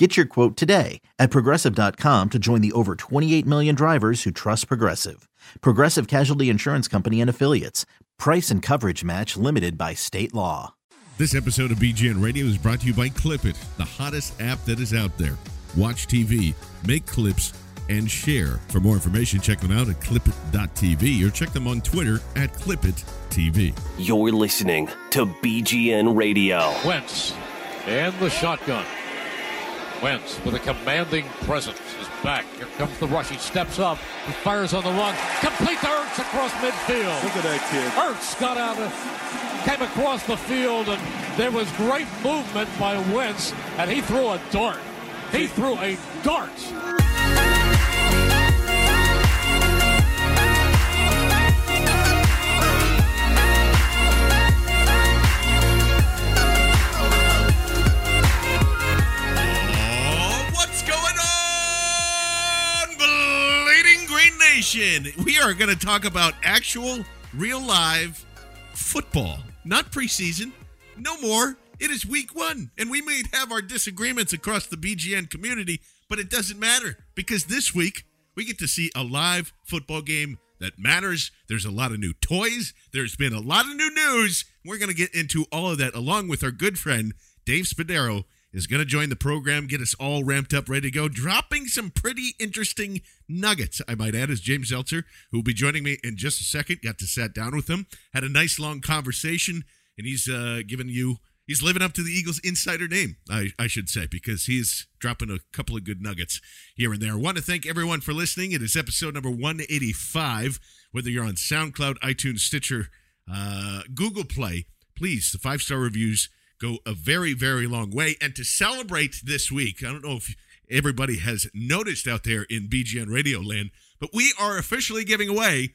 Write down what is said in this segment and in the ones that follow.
Get your quote today at progressive.com to join the over 28 million drivers who trust Progressive. Progressive Casualty Insurance Company and Affiliates. Price and coverage match limited by state law. This episode of BGN Radio is brought to you by Clipit, the hottest app that is out there. Watch TV, make clips, and share. For more information, check them out at clipit.tv or check them on Twitter at clipit.tv. You're listening to BGN Radio. Wentz and the shotgun. Wentz with a commanding presence is back. Here comes the rush. He steps up. He fires on the run. Complete to Ertz across midfield. Look at that kid. Ertz got out of, came across the field, and there was great movement by Wentz, and he threw a dart. He threw a dart. Nation? We are going to talk about actual, real live football, not preseason. No more. It is week one, and we may have our disagreements across the BGN community, but it doesn't matter because this week we get to see a live football game that matters. There's a lot of new toys. There's been a lot of new news. We're going to get into all of that along with our good friend Dave Spadaro is going to join the program, get us all ramped up, ready to go, dropping some pretty interesting nuggets. I might add, is James Seltzer, who will be joining me in just a second. Got to sat down with him, had a nice long conversation, and he's uh, giving you. He's living up to the Eagles insider name, I, I should say, because he's dropping a couple of good nuggets here and there. I want to thank everyone for listening. It is episode number 185. Whether you're on SoundCloud, iTunes, Stitcher, uh, Google Play, please, the five star reviews go a very, very long way. And to celebrate this week, I don't know if everybody has noticed out there in BGN Radio land, but we are officially giving away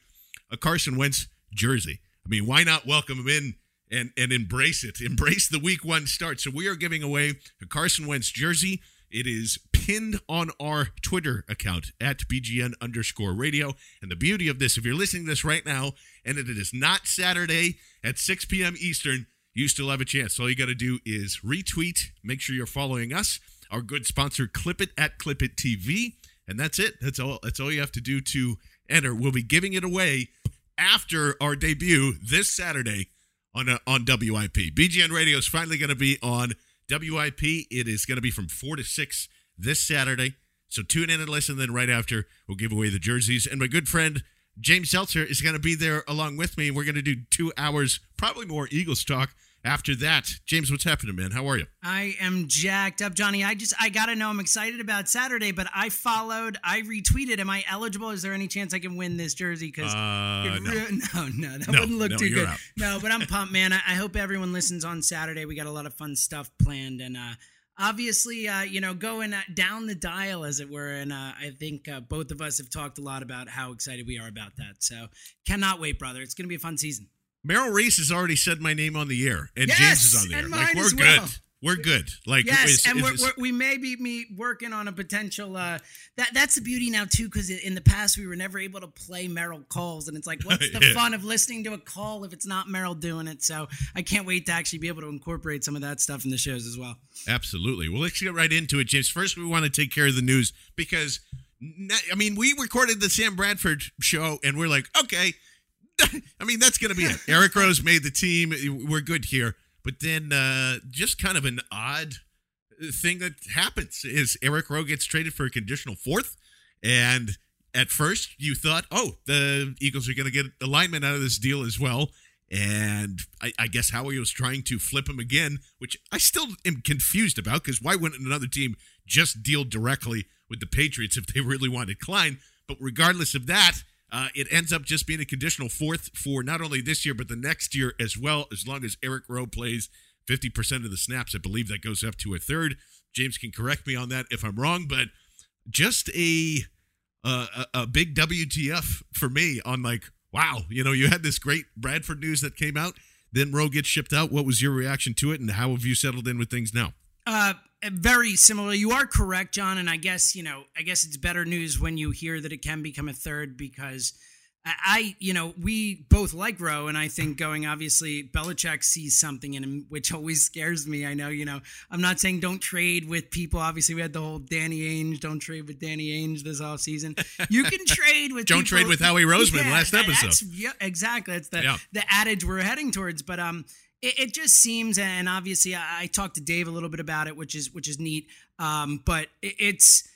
a Carson Wentz jersey. I mean, why not welcome him in and, and embrace it? Embrace the week one start. So we are giving away a Carson Wentz jersey. It is pinned on our Twitter account at BGN underscore radio. And the beauty of this, if you're listening to this right now and it is not Saturday at 6 p.m. Eastern, you still have a chance. All you got to do is retweet, make sure you're following us, our good sponsor, Clip It at Clip It TV, and that's it. That's all. That's all you have to do to enter. We'll be giving it away after our debut this Saturday on uh, on WIP. BGN Radio is finally going to be on WIP. It is going to be from four to six this Saturday. So tune in and listen. Then right after, we'll give away the jerseys. And my good friend James Seltzer is going to be there along with me. We're going to do two hours, probably more Eagles talk After that, James, what's happening, man? How are you? I am jacked up, Johnny. I just I gotta know. I'm excited about Saturday, but I followed, I retweeted. Am I eligible? Is there any chance I can win this jersey? Because Uh, no. no, no, that No, wouldn't look no, too good. out. No, but I'm pumped, man. I, I hope everyone listens on Saturday. We got a lot of fun stuff planned, and uh, obviously, uh, you know, going uh, down the dial, as it were. And uh, I think uh, both of us have talked a lot about how excited we are about that. So cannot wait, brother. It's gonna be a fun season. Merrill Reese has already said my name on the air, and Yes, James is on the air. like we're good. well. We're good. Like Yes, is- and we're, we're, we may be me working on a potential. Uh, that that's the beauty now too, because in the past we were never able to play Merrill calls, and it's like, what's the Yeah. fun of listening to a call if it's not Merrill doing it? So I can't wait to actually be able to incorporate some of that stuff in the shows as well. Absolutely. Well, let's get right into it, James. First, we want to take care of the news because, I mean, we recorded the Sam Bradford show and we're like, okay, I mean, that's going to be it. Eric Rowe's made the team. We're good here. But then, uh, just kind of an odd thing that happens is Eric Rowe gets traded for a conditional fourth. And at first, you thought, oh, the Eagles are going to get alignment out of this deal as well. And I, I guess Howie was trying to flip him again, which I still am confused about because why wouldn't another team just deal directly with the Patriots if they really wanted Klein? But regardless of that, uh, it ends up just being a conditional fourth for not only this year, but the next year as well, as long as Eric Rowe plays 50% of the snaps. I believe that goes up to a third. James can correct me on that if I'm wrong, but just a uh, a, big WTF for me on like, wow, you know, you had this great Bradford news that came out, then Rowe gets shipped out. What was your reaction to it, and how have you settled in with things now? Uh, very similar. You are correct, John. And I guess, you know, I guess it's better news when you hear that it can become a third because I, I you know, we both like Rowe. And I think going, obviously, Belichick sees something in him, which always scares me. I know, you know, I'm not saying don't trade with people. Obviously, we had the whole Danny Ainge, don't trade with Danny Ainge this offseason. You can trade with Don't people- trade with Howie Roseman Yeah, last episode. yeah, exactly. That's the Yeah. the adage we're heading towards. But um, it, it just seems, and obviously, I, I talked to Dave a little bit about it, which is which is neat. Um, but it, it's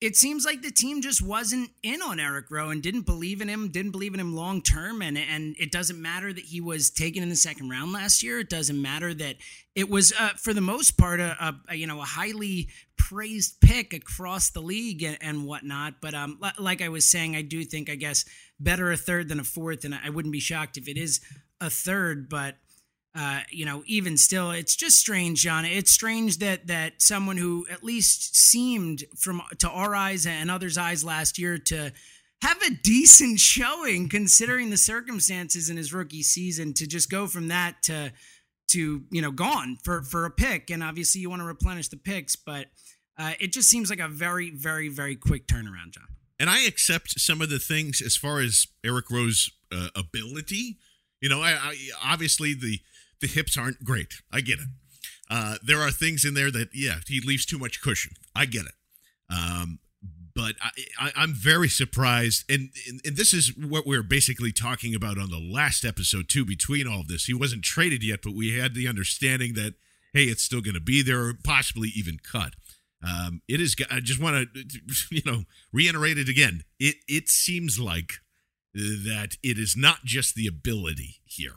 it seems like the team just wasn't in on Eric Rowe and didn't believe in him, didn't believe in him long term. And and it doesn't matter that he was taken in the second round last year. It doesn't matter that it was uh, for the most part a, a- you know a highly praised pick across the league and, and whatnot. But um, li- like I was saying, I do think I guess better a third than a fourth, and I wouldn't be shocked if it is a third. But uh, you know, even still, it's just strange, John. It's strange that that someone who at least seemed from to our eyes and others' eyes last year to have a decent showing considering the circumstances in his rookie season to just go from that to to you know gone for for a pick and obviously you want to replenish the picks but uh, it just seems like a very very very quick turnaround john and I accept some of the things as far as Eric Rowe's uh, ability. You know, I, I obviously the the hips aren't great. I get it. Uh, there are things in there that yeah, he leaves too much cushion. I get it. Um, but I, I'm very surprised, and, and and this is what we are basically talking about on the last episode too. Between all of this, he wasn't traded yet, but we had the understanding that hey, it's still going to be there, or possibly even cut. Um, it is. I just want to, you know, reiterate it again. It it seems like that it is not just the ability here.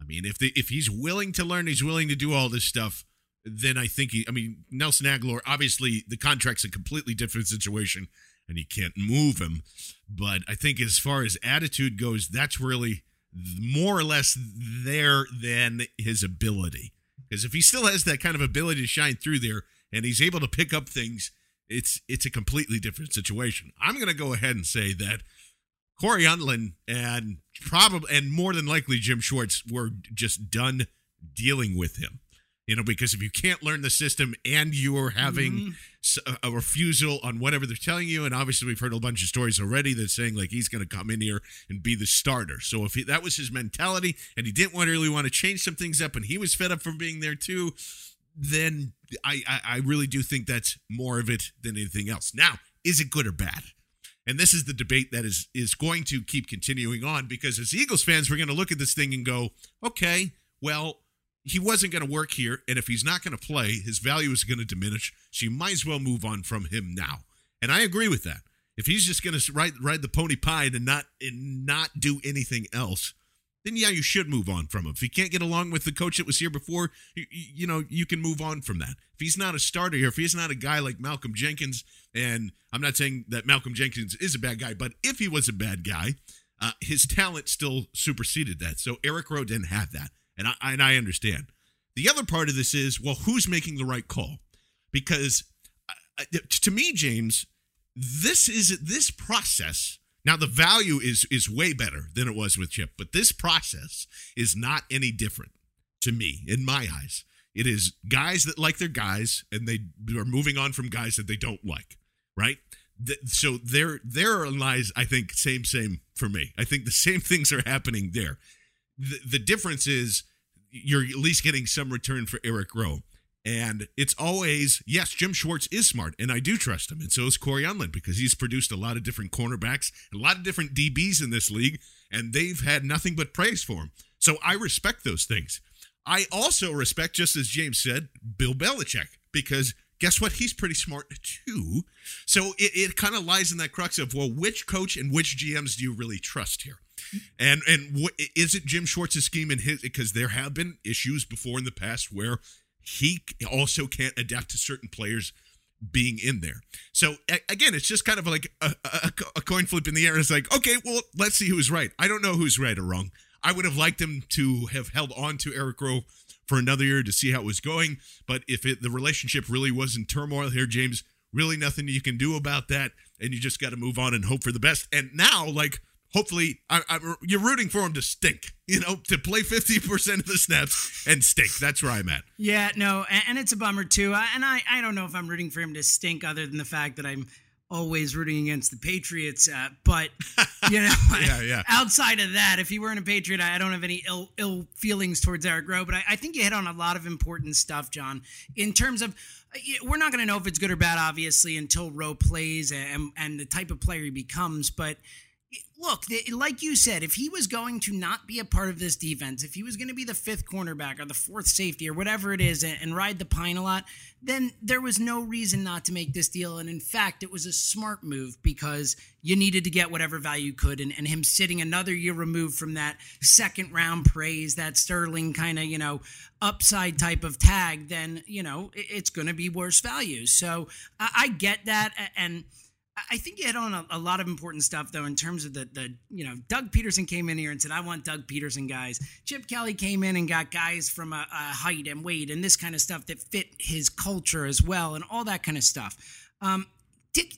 I mean, if the if he's willing to learn, he's willing to do all this stuff. Then I think he. I mean, Nelson Agholor. Obviously, the contract's a completely different situation, and you can't move him. But I think as far as attitude goes, that's really more or less there than his ability. Because if he still has that kind of ability to shine through there, and he's able to pick up things, it's it's a completely different situation. I'm going to go ahead and say that Cory Undlin and probably and more than likely Jim Schwartz were just done dealing with him. You know, because if you can't learn the system and you are having mm-hmm. a refusal on whatever they're telling you, and obviously we've heard a bunch of stories already that's saying like he's going to come in here and be the starter. So if he, that was his mentality and he didn't want really want to change some things up, and he was fed up from being there too, then I, I I really do think that's more of it than anything else. Now, is it good or bad? And this is the debate that is is going to keep continuing on because as Eagles fans, we're going to look at this thing and go, okay, well, he wasn't going to work here, and if he's not going to play, his value is going to diminish. So you might as well move on from him now. And I agree with that. If he's just going to ride ride the pony pie and not and not do anything else, then yeah, you should move on from him. If he can't get along with the coach that was here before, you, you know, you can move on from that. If he's not a starter here, if he's not a guy like Malcolm Jenkins, and I'm not saying that Malcolm Jenkins is a bad guy, but if he was a bad guy, uh, his talent still superseded that. So Eric Rowe didn't have that, and I and I understand. The other part of this is well, who's making the right call? Because uh, to me, James, this is this process now the value is is way better than it was with Chip, but this process is not any different to me in my eyes. It is guys that like their guys and they are moving on from guys that they don't like, right? so there there lies I think same same for me. I think the same things are happening there. The, the difference is you're at least getting some return for Eric Rowe. And it's always, yes, Jim Schwartz is smart, and I do trust him. And so is Cory Undlin because he's produced a lot of different cornerbacks, a lot of different DBs in this league, and they've had nothing but praise for him. So I respect those things. I also respect, just as James said, Bill Belichick because guess what? He's pretty smart too. So it, it kind of lies in that crux of, well, which coach and which GMs do you really trust here? And and what is it Jim Schwartz's scheme and his because there have been issues before in the past where he also can't adapt to certain players being in there. So again, it's just kind of like a, a, a, coin flip in the air. It's like, okay, well, let's see who's right. I don't know who's right or wrong. I would have liked him to have held on to Eric Rowe for another year to see how it was going. But if it, the relationship really was in turmoil here, James, really nothing you can do about that. And you just got to move on and hope for the best. And now, like, hopefully I, I, you're rooting for him to stink you know to play 50% of the snaps and stink. That's where i'm at. Yeah no and, and it's a bummer too. I, and I, I don't know if i'm rooting for him to stink other than the fact that i'm always rooting against the patriots uh, but you know yeah, yeah. outside of that if he weren't a patriot i don't have any ill ill feelings towards eric rowe but I, I think you hit on a lot of important stuff john. In terms of uh, we're not going to know if it's good or bad obviously until rowe plays and, and the type of player he becomes but look, like you said, if he was going to not be a part of this defense, if he was going to be the fifth cornerback or the fourth safety or whatever it is and, ride the pine a lot, then there was no reason not to make this deal. And in fact, it was a smart move because you needed to get whatever value you could. And, and him sitting another year removed from that second round praise, that Sterling kind of, you know, upside type of tag, then, you know, it's going to be worse value. So I, I get that. And, I think you hit on a, a, lot of important stuff, though, in terms of the the you know Doug Pederson came in here and said, "I want Doug Pederson guys." Chip Kelly came in and got guys from a, a height and weight and this kind of stuff that fit his culture as well, and all that kind of stuff. Um,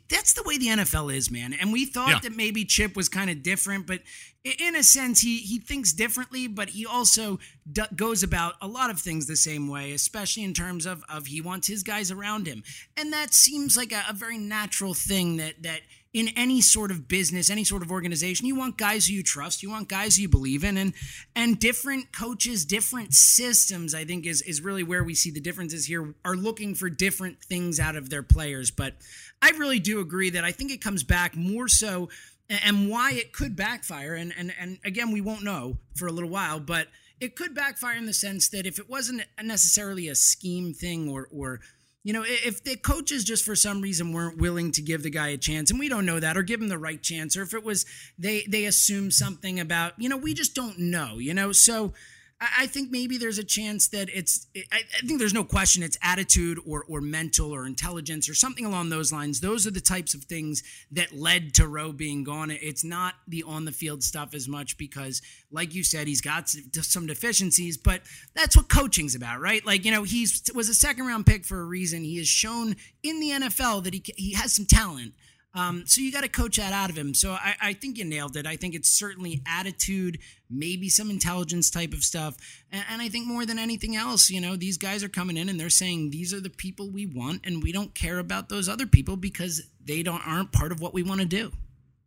that's the way the NFL is, man. And we thought yeah. that maybe Chip was kind of different, but in a sense, he he thinks differently, but he also d- goes about a lot of things the same way, especially in terms of of he wants his guys around him, and that seems like a, a very natural thing that that in any sort of business, any sort of organization, you want guys who you trust, you want guys who you believe in, and and different coaches, different systems. I think is is really where we see the differences here. Are looking for different things out of their players, but I really do agree that I think it comes back more so, and why it could backfire. And and and again, we won't know for a little while, but it could backfire in the sense that if it wasn't necessarily a scheme thing or or you know, if the coaches just for some reason weren't willing to give the guy a chance, and we don't know that, or give him the right chance, or if it was they they assume something about, you know, we just don't know, you know. So I think maybe there's a chance that it's. I think there's no question it's attitude or or mental or intelligence or something along those lines. Those are the types of things that led to Rowe being gone. It's not the on the field stuff as much because, like you said, he's got some deficiencies. But that's what coaching's about, right? Like you know, he's was a second round pick for a reason. He has shown in the NFL that he he has some talent. Um, so you got to coach that out of him. So I, I, think you nailed it. I think it's certainly attitude, maybe some intelligence type of stuff. And, and, I think more than anything else, you know, these guys are coming in and they're saying these are the people we want, and we don't care about those other people because they don't aren't part of what we want to do.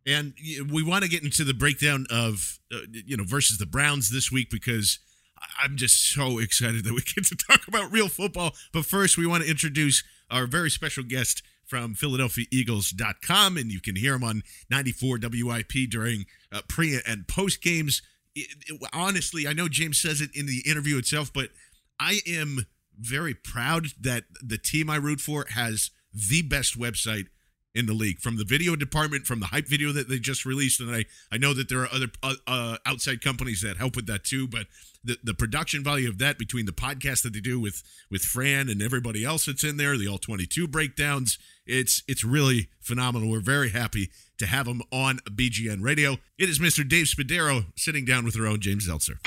And we want to get into the breakdown of uh, you know versus the Browns this week because. I'm just so excited that we get to talk about real football. But first, we want to introduce our very special guest, from PhiladelphiaEagles.com, and you can hear him on 94 WIP during uh, pre and post games. Honestly, I know James says it in the interview itself, but I am very proud that the team I root for has the best website in the league from the video department, from the hype video that they just released. And I, I know that there are other uh, uh, outside companies that help with that too, but the, the production value of that between the podcast that they do with with Fran and everybody else that's in there, the all 22 breakdowns, it's it's really phenomenal. We're very happy to have him on BGN Radio. It is Mr. Dave Spadaro sitting down with our own James Seltzer.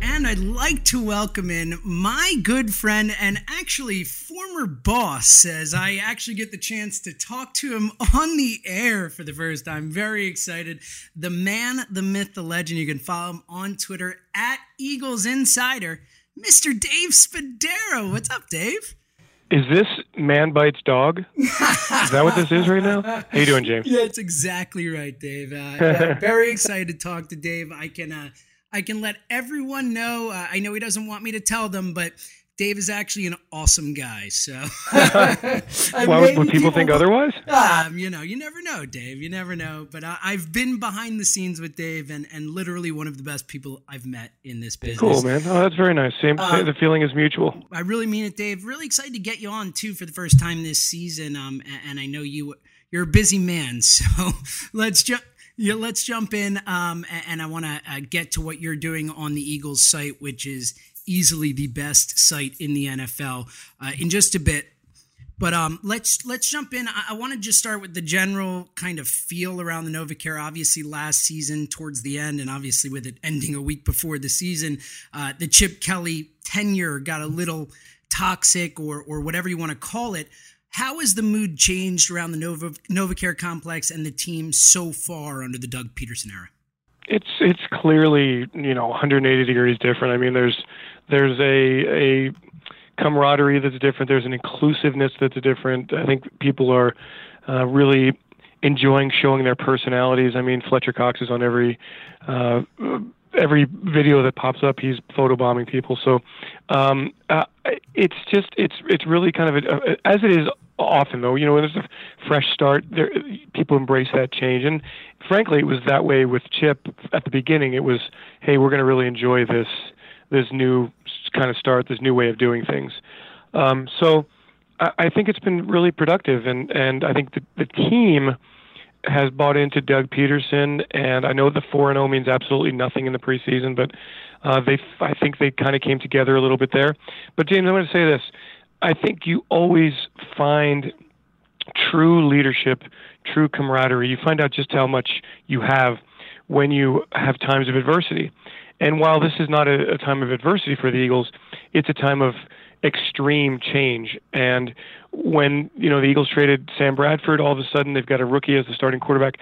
And I'd like to welcome in my good friend and actually former boss, as I actually get the chance to talk to him on the air for the first time. Very excited. The man, the myth, the legend. You can follow him on Twitter at Eagles Insider, Mr. Dave Spadaro. What's up, Dave? Is this man bites dog? is that what this is right now? How you doing, James? Yeah, it's exactly right, Dave. Uh, yeah, very excited to talk to Dave. I can uh, I can let everyone know. Uh, I know he doesn't want me to tell them, but Dave is actually an awesome guy. So, why would, would people, think otherwise? Um, you know, you never know, Dave. You never know. But I, have been behind the scenes with Dave, and and literally one of the best people I've met in this business. Cool, man. Oh, that's very nice. Same. Uh, the feeling is mutual. I really mean it, Dave. Really excited to get you on too for the first time this season. Um, and, and I know you you're a busy man, so let's jump yeah, let's jump in. Um, and I want to uh, get to what you're doing on the Eagles site, which is easily the best site in the NFL, uh, in just a bit. But um, let's let's jump in. I, I want to just start with the general kind of feel around the NovaCare. Obviously, last season towards the end, and obviously with it ending a week before the season, uh, the Chip Kelly tenure got a little toxic, or or whatever you want to call it. How has the mood changed around the Nova NovaCare complex and the team so far under the Doug Pederson era? It's it's clearly you know 180 degrees different. I mean, there's there's a a camaraderie that's different. There's an inclusiveness that's different. I think people are uh, really enjoying showing their personalities. I mean, Fletcher Cox is on every uh, every video that pops up, he's photobombing people. So um, uh, it's just it's it's really kind of a, as it is often though. You know, when there's a fresh start, there, people embrace that change, and frankly, it was that way with Chip at the beginning. It was, hey, we're going to really enjoy this this new kind of start, this new way of doing things. Um, so I, I think it's been really productive, and and I think the, the team has bought into Doug Pederson, and I know the four and zero oh means absolutely nothing in the preseason, but uh, they I think they kind of came together a little bit there. But James, I'm going to say this: I think you always find true leadership, true camaraderie. You find out just how much you have when you have times of adversity. And while this is not a, a time of adversity for the Eagles, it's a time of extreme change. And when you know the Eagles traded Sam Bradford, all of a sudden they've got a rookie as the starting quarterback.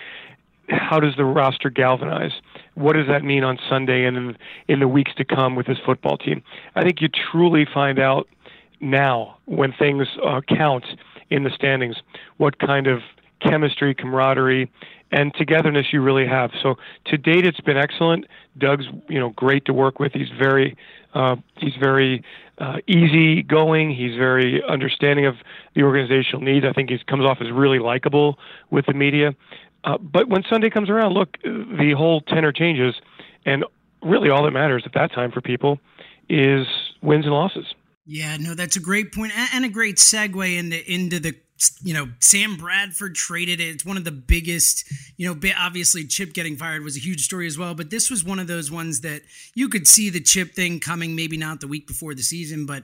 How does the roster galvanize? What does that mean on Sunday and in, in the weeks to come with this football team? I think you truly find out now when things uh, count in the standings what kind of chemistry, camaraderie, and togetherness you really have. So to date, it's been excellent. Doug's you know great to work with. He's very uh, he's very uh, easy going. He's very understanding of the organizational needs. I think he comes off as really likable with the media. Uh, but when Sunday comes around, look, the whole tenor changes, and really all that matters at that time for people is wins and losses. Yeah, no, that's a great point and a great segue into into the you know, Sam Bradford traded it. It's one of the biggest, you know, obviously Chip getting fired was a huge story as well, but this was one of those ones that you could see the Chip thing coming, maybe not the week before the season, but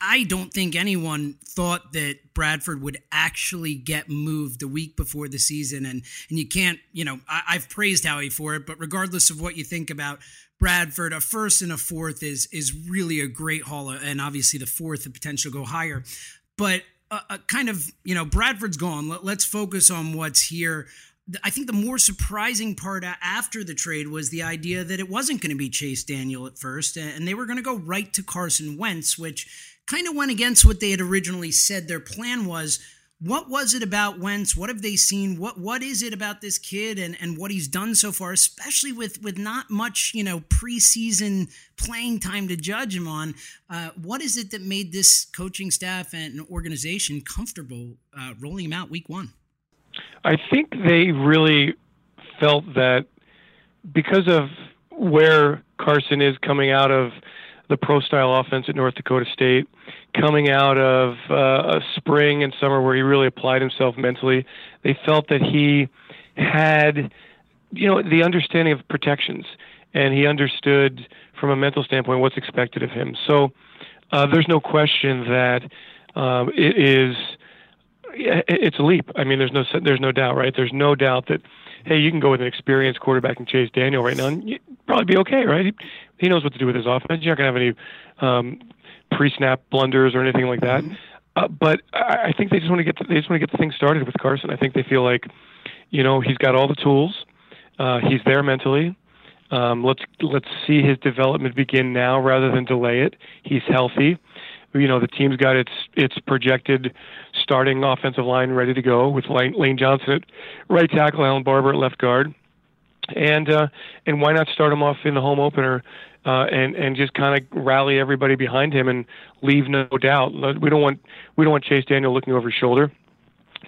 I don't think anyone thought that Bradford would actually get moved the week before the season. And and you can't, you know, I, have praised Howie for it, but regardless of what you think about Bradford, a first and a fourth is is really a great haul, and obviously the fourth, the potential go higher. But uh, uh, kind of, you know, Bradford's gone. Let, let's focus on what's here. I think the more surprising part after the trade was the idea that it wasn't going to be Chase Daniel at first, and they were going to go right to Carson Wentz, which kind of went against what they had originally said their plan was what was it about Wentz? What have they seen? What what is it about this kid and, and what he's done so far, especially with with not much you know preseason playing time to judge him on? Uh, what is it that made this coaching staff and organization comfortable uh, rolling him out week one? I think they really felt that because of where Carson is coming out of the pro style offense at North Dakota State, coming out of uh, a spring and summer where he really applied himself mentally. They felt that he had, you know, the understanding of protections, and he understood from a mental standpoint what's expected of him. So uh, there's no question that um, it is. It's a leap. I mean, there's no there's no doubt, right? There's no doubt that hey, you can go with an experienced quarterback and Chase Daniel right now, and you'd probably be okay, right? He, he knows what to do with his offense. You're not going to have any um, pre-snap blunders or anything like that. Mm-hmm. Uh, but I, I think they just want to get the, they just want to get the thing started with Carson. I think they feel like, you know, he's got all the tools. Uh, he's there mentally. Um, let's let's see his development begin now rather than delay it. He's healthy. You know, the team's got its its projected starting offensive line ready to go with Lane, Lane Johnson at right tackle, Allen Barbre at left guard, and uh, and why not start him off in the home opener uh, and and just kind of rally everybody behind him and leave no doubt. We don't want we don't want Chase Daniel looking over his shoulder.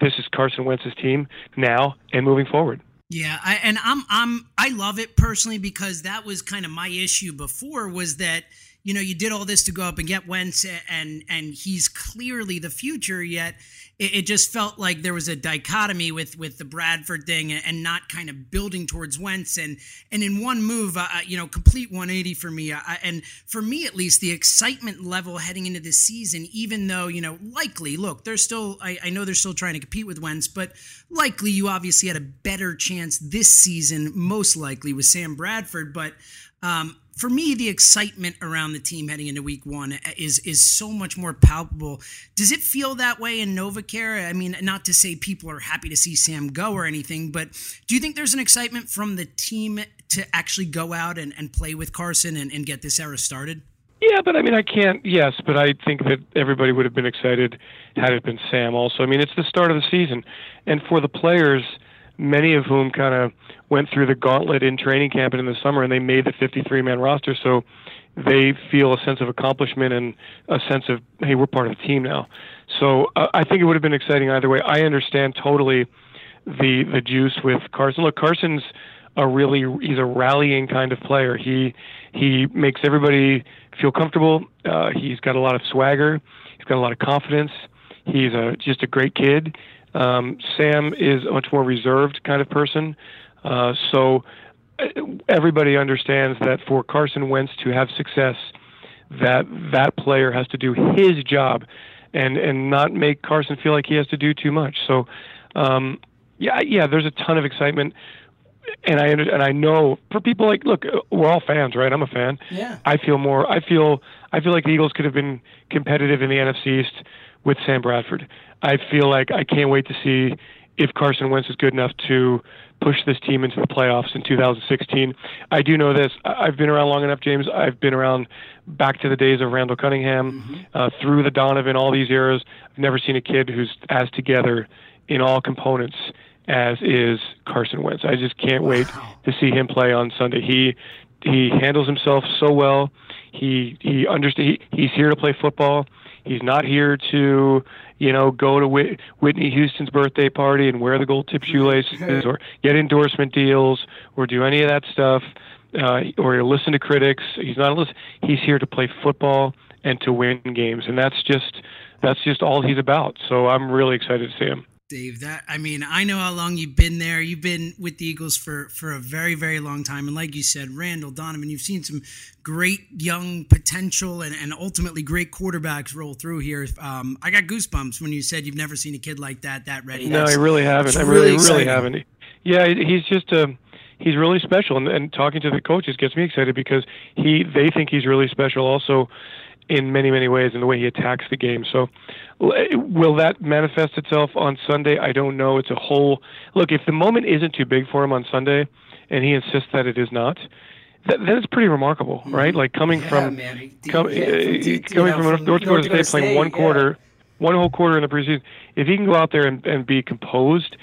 This is Carson Wentz's team now and moving forward. Yeah, I, and I'm I'm I love it personally because that was kind of my issue before was that you know you did all this to go up and get Wentz and and he's clearly the future yet it, it, just felt like there was a dichotomy with with the Bradford thing and not kind of building towards Wentz and and in one move, uh, you know, complete 180 for me. I, and for me at least, the excitement level heading into this season, even though you know, likely, look, they're still. I, I know they're still trying to compete with Wentz, but likely you obviously had a better chance this season, most likely with Sam Bradford, but. Um, for me, the excitement around the team heading into week one uh, is is so much more palpable. Does it feel that way in NovaCare? I mean, not to say people are happy to see Sam go or anything, but do you think there's an excitement from the team to actually go out and, and play with Carson and, and get this era started? Yeah, but I mean, I can't. Yes, but I think that everybody would have been excited had it been Sam. Also, I mean, it's the start of the season, and for the players, many of whom kind of went through the gauntlet in training camp and in the summer, and they made the 53 man roster. So they feel a sense of accomplishment and a sense of, hey, we're part of the team now. So uh, I think it would have been exciting either way. I understand totally the the juice with Carson. Look, Carson's a really he's a rallying kind of player. He he makes everybody feel comfortable. Uh, he's got a lot of swagger. He's got a lot of confidence. He's a, just a great kid. Um, Sam is a much more reserved kind of person. Uh, so uh, everybody understands that for Carson Wentz to have success, that that player has to do his job, and and not make Carson feel like he has to do too much. So, um, yeah, yeah, there's a ton of excitement, and I and I know for people like, look, we're all fans, right? I'm a fan. Yeah. I feel more. I feel I feel like the Eagles could have been competitive in the NFC East with Sam Bradford. I feel like I can't wait to see if Carson Wentz is good enough to push this team into the playoffs in 2016. I do know this. I've been around long enough, James. I've been around back to the days of Randall Cunningham, mm-hmm. uh, through the Donovan, all these eras. I've never seen a kid who's as together in all components as is Carson Wentz. I just can't wow. wait to see him play on Sunday. He he handles himself so well. He he understands. He, he's here to play football. He's not here to, you know, go to Whit- Whitney Houston's birthday party and wear the gold tip shoelaces or get endorsement deals or do any of that stuff uh, or listen to critics. He's not listen. He's here to play football and to win games, and that's just that's just all he's about. So I'm really excited to see him. Dave. That I mean, I know how long you've been there. You've been with the Eagles for for a very very long time, and like you said, Randall Donovan, you've seen some great young potential and, and ultimately great quarterbacks roll through here. Um, I got goosebumps when you said you've never seen a kid like that that ready. No, I really haven't. I really really, really haven't. Yeah, he's just a. Um, he's really special, and, and talking to the coaches gets me excited because he they think he's really special. Also, in many, many ways in the way he attacks the game. So, will that manifest itself on Sunday? I don't know. It's a whole look. If the moment isn't too big for him on Sunday, and he insists that it is not, that, then it's pretty remarkable, mm-hmm. right? Like coming yeah, from com, yeah, uh, coming from, from North Dakota State, playing one quarter, yeah. one whole quarter in the preseason. If he can go out there and, and be composed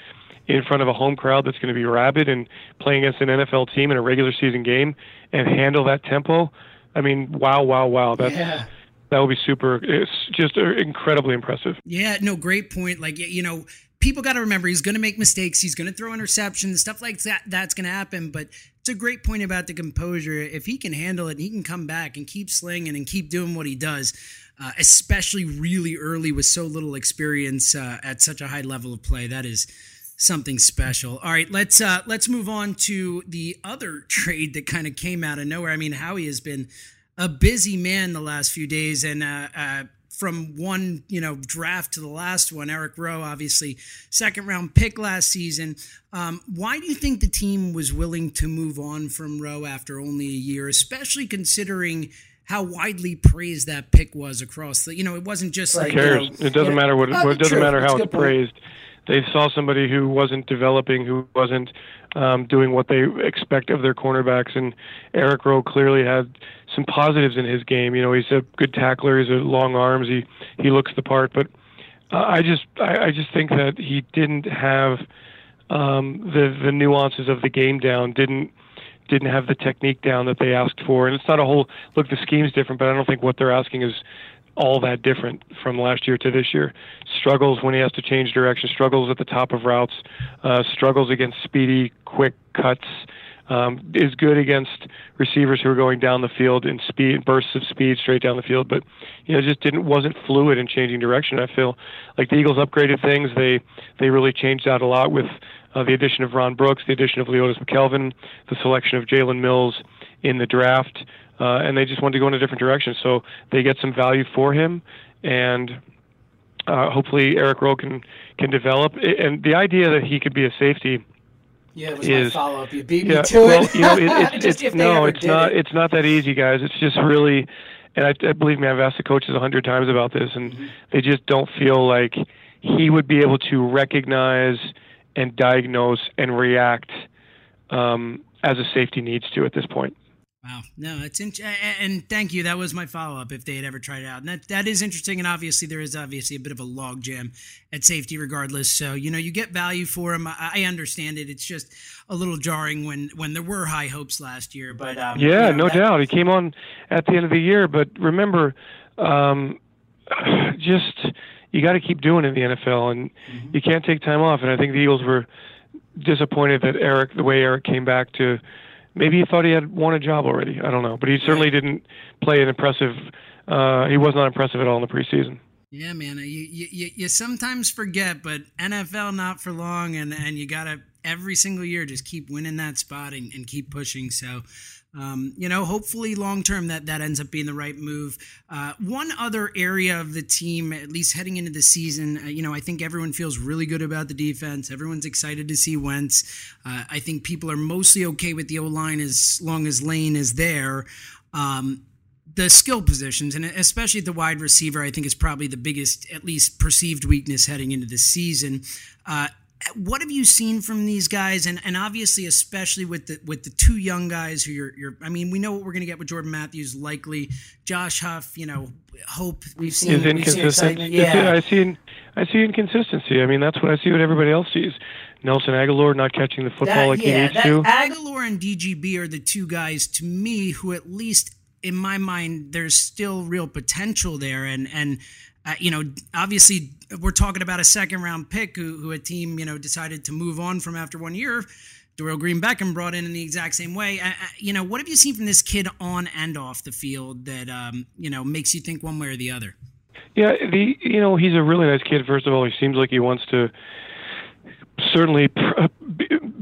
in front of a home crowd that's going to be rabid and playing against an NFL team in a regular season game and handle that tempo, I mean, wow, wow, wow. That's yeah that would be super. It's just incredibly impressive. Yeah, no, great point. Like you know, people got to remember he's going to make mistakes. He's going to throw interceptions, stuff like that. That's going to happen. But it's a great point about the composure. If he can handle it, and he can come back and keep slinging and keep doing what he does. Uh, especially really early with so little experience uh, at such a high level of play. That is something special. All right, let's uh, let's move on to the other trade that kind of came out of nowhere. I mean, Howie has been a busy man the last few days, and uh, uh, from one you know draft to the last one, Eric Rowe, obviously second round pick last season. Um, why do you think the team was willing to move on from Rowe after only a year, especially considering? how widely praised that pick was across the. You know, it wasn't just like cares? you know, it doesn't matter what. Uh, it doesn't true. matter how a it's praised. They saw somebody who wasn't developing, who wasn't um, doing what they expect of their cornerbacks, and Eric Rowe clearly had some positives in his game. You know, he's a good tackler. He's a long arms. He he looks the part, but uh, I just I, I just think that he didn't have um, the the nuances of the game down. Didn't didn't have the technique down that they asked for. And it's not a whole look. The scheme's different, but I don't think what they're asking is all that different from last year to this year. Struggles when he has to change direction. Struggles at the top of routes. Uh, struggles against speedy, quick cuts. Um, is good against receivers who are going down the field in speed bursts of speed straight down the field, but you know just didn't wasn't fluid in changing direction. I feel like the Eagles upgraded things. They they really changed out a lot with uh, the addition of Ron Brooks, the addition of Leodis McKelvin, the selection of Jalen Mills in the draft, uh, and they just wanted to go in a different direction. So they get some value for him, and uh, hopefully Eric Rowe can can develop. And the idea that he could be a safety Yeah, it was is- my follow up. You beat yeah, me to well, it. you know, it, it's, Just it's no, it's not. it. It's not that easy, guys. It's just really, and I, I believe me, I've asked the coaches a hundred times about this, and Mm-hmm. they just don't feel like he would be able to recognize and diagnose and react um, as a safety needs to at this point. Wow, no, it's in- and thank you. That was my follow up. If they had ever tried it out, and that that is interesting. And obviously, there is obviously a bit of a log jam at safety, regardless. So you know, you get value for them. I, I understand it. It's just a little jarring when when there were high hopes last year. But um, Yeah, you know, no that- doubt. He came on at the end of the year, but remember, um, just you got to keep doing it in the NFL, and Mm-hmm. you can't take time off. And I think the Eagles were disappointed that Eric, the way Eric came back to, maybe he thought he had won a job already. I don't know, but he certainly didn't play an impressive. Uh, he was not impressive at all in the preseason. Yeah, man. You, you you sometimes forget, but NFL not for long, and and you gotta every single year just keep winning that spot and, and keep pushing. So, um, you know, hopefully long term that that ends up being the right move. Uh, one other area of the team, at least heading into the season, uh, you know, I think everyone feels really good about the defense. Everyone's excited to see Wentz. Uh, I think people are mostly okay with the O line as long as Lane is there. Um, the skill positions, and especially the wide receiver, I think is probably the biggest, at least perceived weakness heading into the season. Uh, what have you seen from these guys, and, and obviously, especially with the with the two young guys who you're, you're I mean, we know what we're going to get with Jordan Matthews, likely Josh Huff. You know, hope We've seen, seen inconsistent. Yeah. I see. I see inconsistency. I mean, that's what I see. What everybody else sees. Nelson Agholor not catching the football That- like he needs that to. Agholor and DGB are the two guys to me who, at least in my mind, there's still real potential there. And and uh, you know, obviously, we're talking about a second round pick who, who a team you know decided to move on from after one year. Dorial Green-Beckham brought in in the exact same way. Uh, uh, you know, what have you seen from this kid on and off the field that um, you know makes you think one way or the other? Yeah, the you know he's a really nice kid. First of all, he seems like he wants to certainly uh,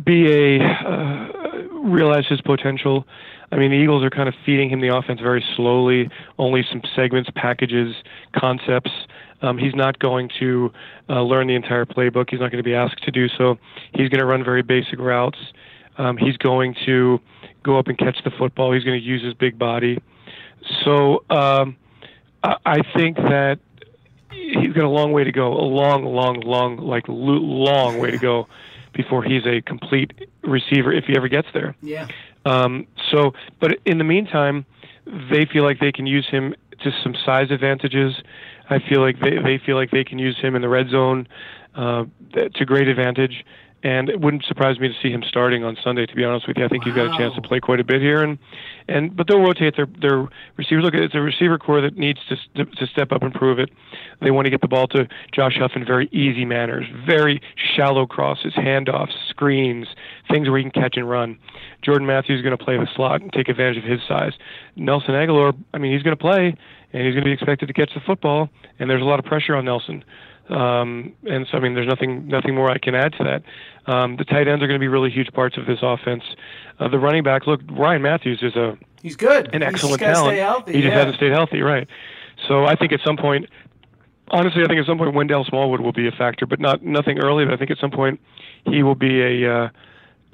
be a uh, realize his potential. I mean, the Eagles are kind of feeding him the offense very slowly, only some segments, packages, concepts. Um, he's not going to uh, learn the entire playbook. He's not going to be asked to do so. He's going to run very basic routes. Um, he's going to go up and catch the football. He's going to use his big body. So um, I, I think that he's got a long way to go, a long, long, long, like lo- long way to go before he's a complete receiver if he ever gets there. yeah. Um, so, but in the meantime, they feel like they can use him to some size advantages. I feel like they, they feel like they can use him in the red zone uh, to great advantage. and it wouldn't surprise me to see him starting on Sunday. To be honest with you, I think wow. he's got a chance to play quite a bit here, and and but they'll rotate their their receivers. Look, it's a receiver core that needs to to step up and prove it. They want to get the ball to Josh Huff in very easy manners, very shallow crosses, handoffs, screens, things where he can catch and run. Jordan Matthews is going to play the slot and take advantage of his size. Nelson Agholor, I mean, he's going to play and he's going to be expected to catch the football, and there's a lot of pressure on Nelson. Um, and so, I mean, there's nothing nothing more I can add to that. Um, the tight ends are going to be really huge parts of this offense. Uh, the running back, look, Ryan Mathews is a he's good, an excellent talent. Healthy, he just yeah. hasn't stayed healthy, right? So I think at some point, honestly, I think at some point Wendell Smallwood will be a factor, but not nothing early. But I think at some point he will be a uh,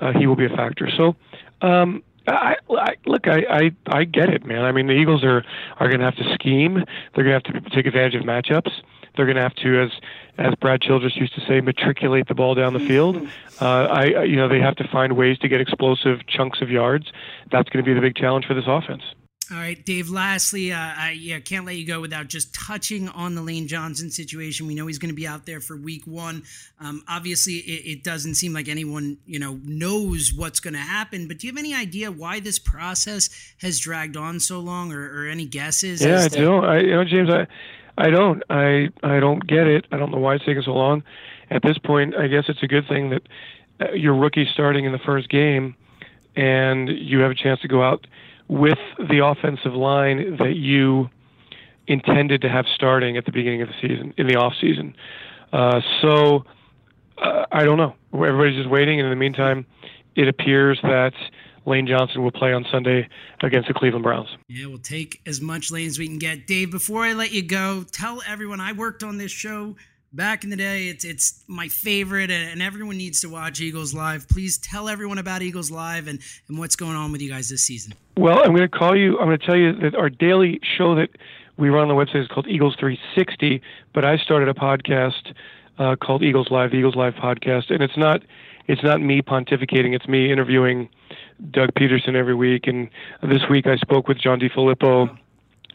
uh, he will be a factor. So. Um, I, I look, I, I I get it, man. I mean, the Eagles are are going to have to scheme. They're going to have to take advantage of matchups. They're going to have to, as as Brad Childress used to say, matriculate the ball down the field. Uh, I, you know, they have to find ways to get explosive chunks of yards. That's going to be the big challenge for this offense. All right, Dave. Lastly, uh, I yeah, can't let you go without just touching on the Lane Johnson situation. We know he's going to be out there for Week One. Um, obviously, it, it, doesn't seem like anyone you know knows what's going to happen. But do you have any idea why this process has dragged on so long, or, or any guesses? Yeah, I do. I, you know, James, I I don't. I I don't get it. I don't know why it's taking so long. At this point, I guess it's a good thing that uh, your rookie starting in the first game, and you have a chance to go out with the offensive line that you intended to have starting at the beginning of the season in the off season. Uh, so uh, I don't know. Everybody's just waiting, and in the meantime, it appears that Lane Johnson will play on Sunday against the Cleveland Browns. Yeah, we'll take as much lane as we can get. Dave, before I let you go, tell everyone I worked on this show back in the day. It's it's my favorite, and everyone needs to watch Eagles Live. Please tell everyone about Eagles Live and, and what's going on with you guys this season. Well, I'm going to call you. I'm going to tell you that our daily show that we run on the website is called Eagles 360, but I started a podcast uh, called Eagles Live, the Eagles Live podcast, and it's not it's not me pontificating. It's me interviewing Doug Pederson every week. And this week I spoke with John DeFilippo,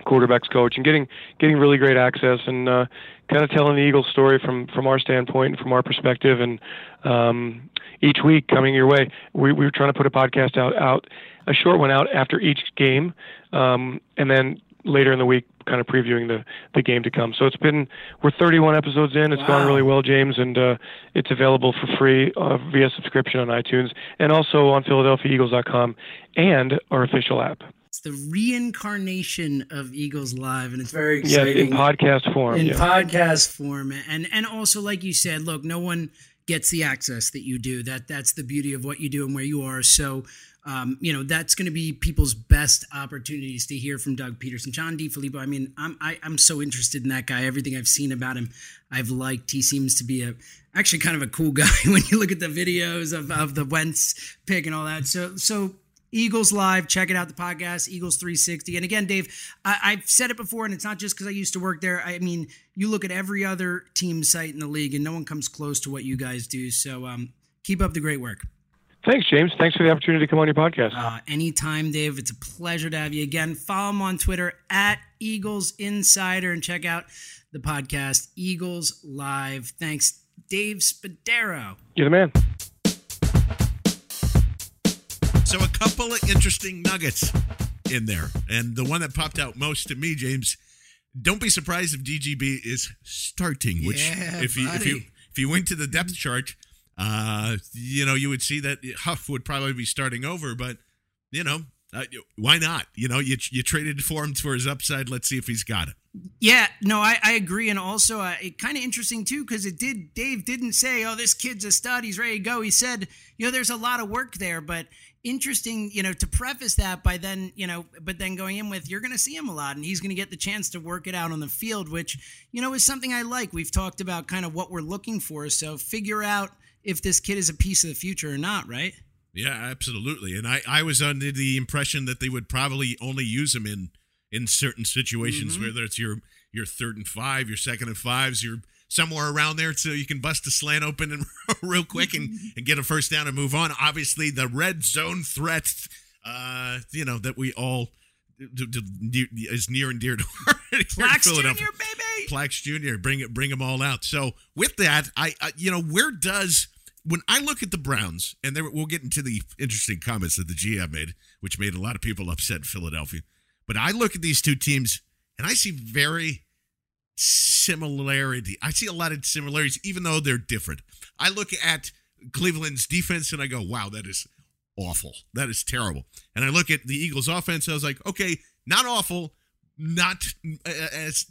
quarterbacks coach, and getting getting really great access and uh, kind of telling the Eagles story from from our standpoint and from our perspective. And um, each week coming your way, we, we were trying to put a podcast out out a short one out after each game, um, and then later in the week kind of previewing the the game to come. So it's been we're 31 episodes in. It's wow. gone really well, James, and uh, it's available for free uh, via subscription on iTunes and also on PhiladelphiaEagles.com and our official app. It's the reincarnation of Eagles Live, and it's very exciting. Yeah, in podcast form. In yeah. podcast form, and and also like you said, look, no one gets the access that you do. That that's the beauty of what you do and where you are. So um, you know that's going to be people's best opportunities to hear from Doug Pederson, John DeFilippo. I mean, I'm I, am i am so interested in that guy. Everything I've seen about him, I've liked. He seems to be a actually kind of a cool guy when you look at the videos of, of the Wentz pick and all that. So so Eagles Live, check it out. The podcast Eagles 360. And again, Dave, I, have said it before, and it's not just because I used to work there. I mean, you look at every other team site in the league, and no one comes close to what you guys do. So um, keep up the great work. Thanks, James. Thanks for the opportunity to come on your podcast. Uh, anytime, Dave. It's a pleasure to have you again. Follow him on Twitter at Eagles Insider and check out the podcast Eagles Live. Thanks, Dave Spadaro. You're the man. So, a couple of interesting nuggets in there. And the one that popped out most to me, James, don't be surprised if DGB is starting, which, yeah, if, you, if, you, if you went to the depth chart, uh, you know, you would see that Huff would probably be starting over, but you know, uh, why not? You know, you you traded for him for his upside. Let's see if he's got it. Yeah, no, I, I agree, and also uh, it kind of interesting too because it did. Dave didn't say, "Oh, this kid's a stud. He's ready to go." He said, "You know, there's a lot of work there," but interesting, you know, to preface that by then, you know, but then going in with you're going to see him a lot and he's going to get the chance to work it out on the field, which, you know, is something I like. We've talked about kind of what we're looking for. So figure out if this kid is a piece of the future or not, right? Yeah, absolutely. And I, I was under the impression that they would probably only use him in in certain situations, mm-hmm. whether it's your your third and five, your second and fives, you're somewhere around there so you can bust a slant open and real quick and, and get a first down and move on. Obviously, the red zone threat, uh, you know, that we all is near and dear to our Plax Jr. baby, Plax Jr. Bring it, bring them all out. So with that, I, I you know, where does when I look at the Browns, and there, we'll get into the interesting comments that the GM made, which made a lot of people upset in Philadelphia. But I look at these two teams, and I see very similarity. I see a lot of similarities, even though they're different. I look at Cleveland's defense, and I go, "Wow, that is awful. That is terrible." And I look at the Eagles' offense, I was like, "Okay, not awful." Not, uh,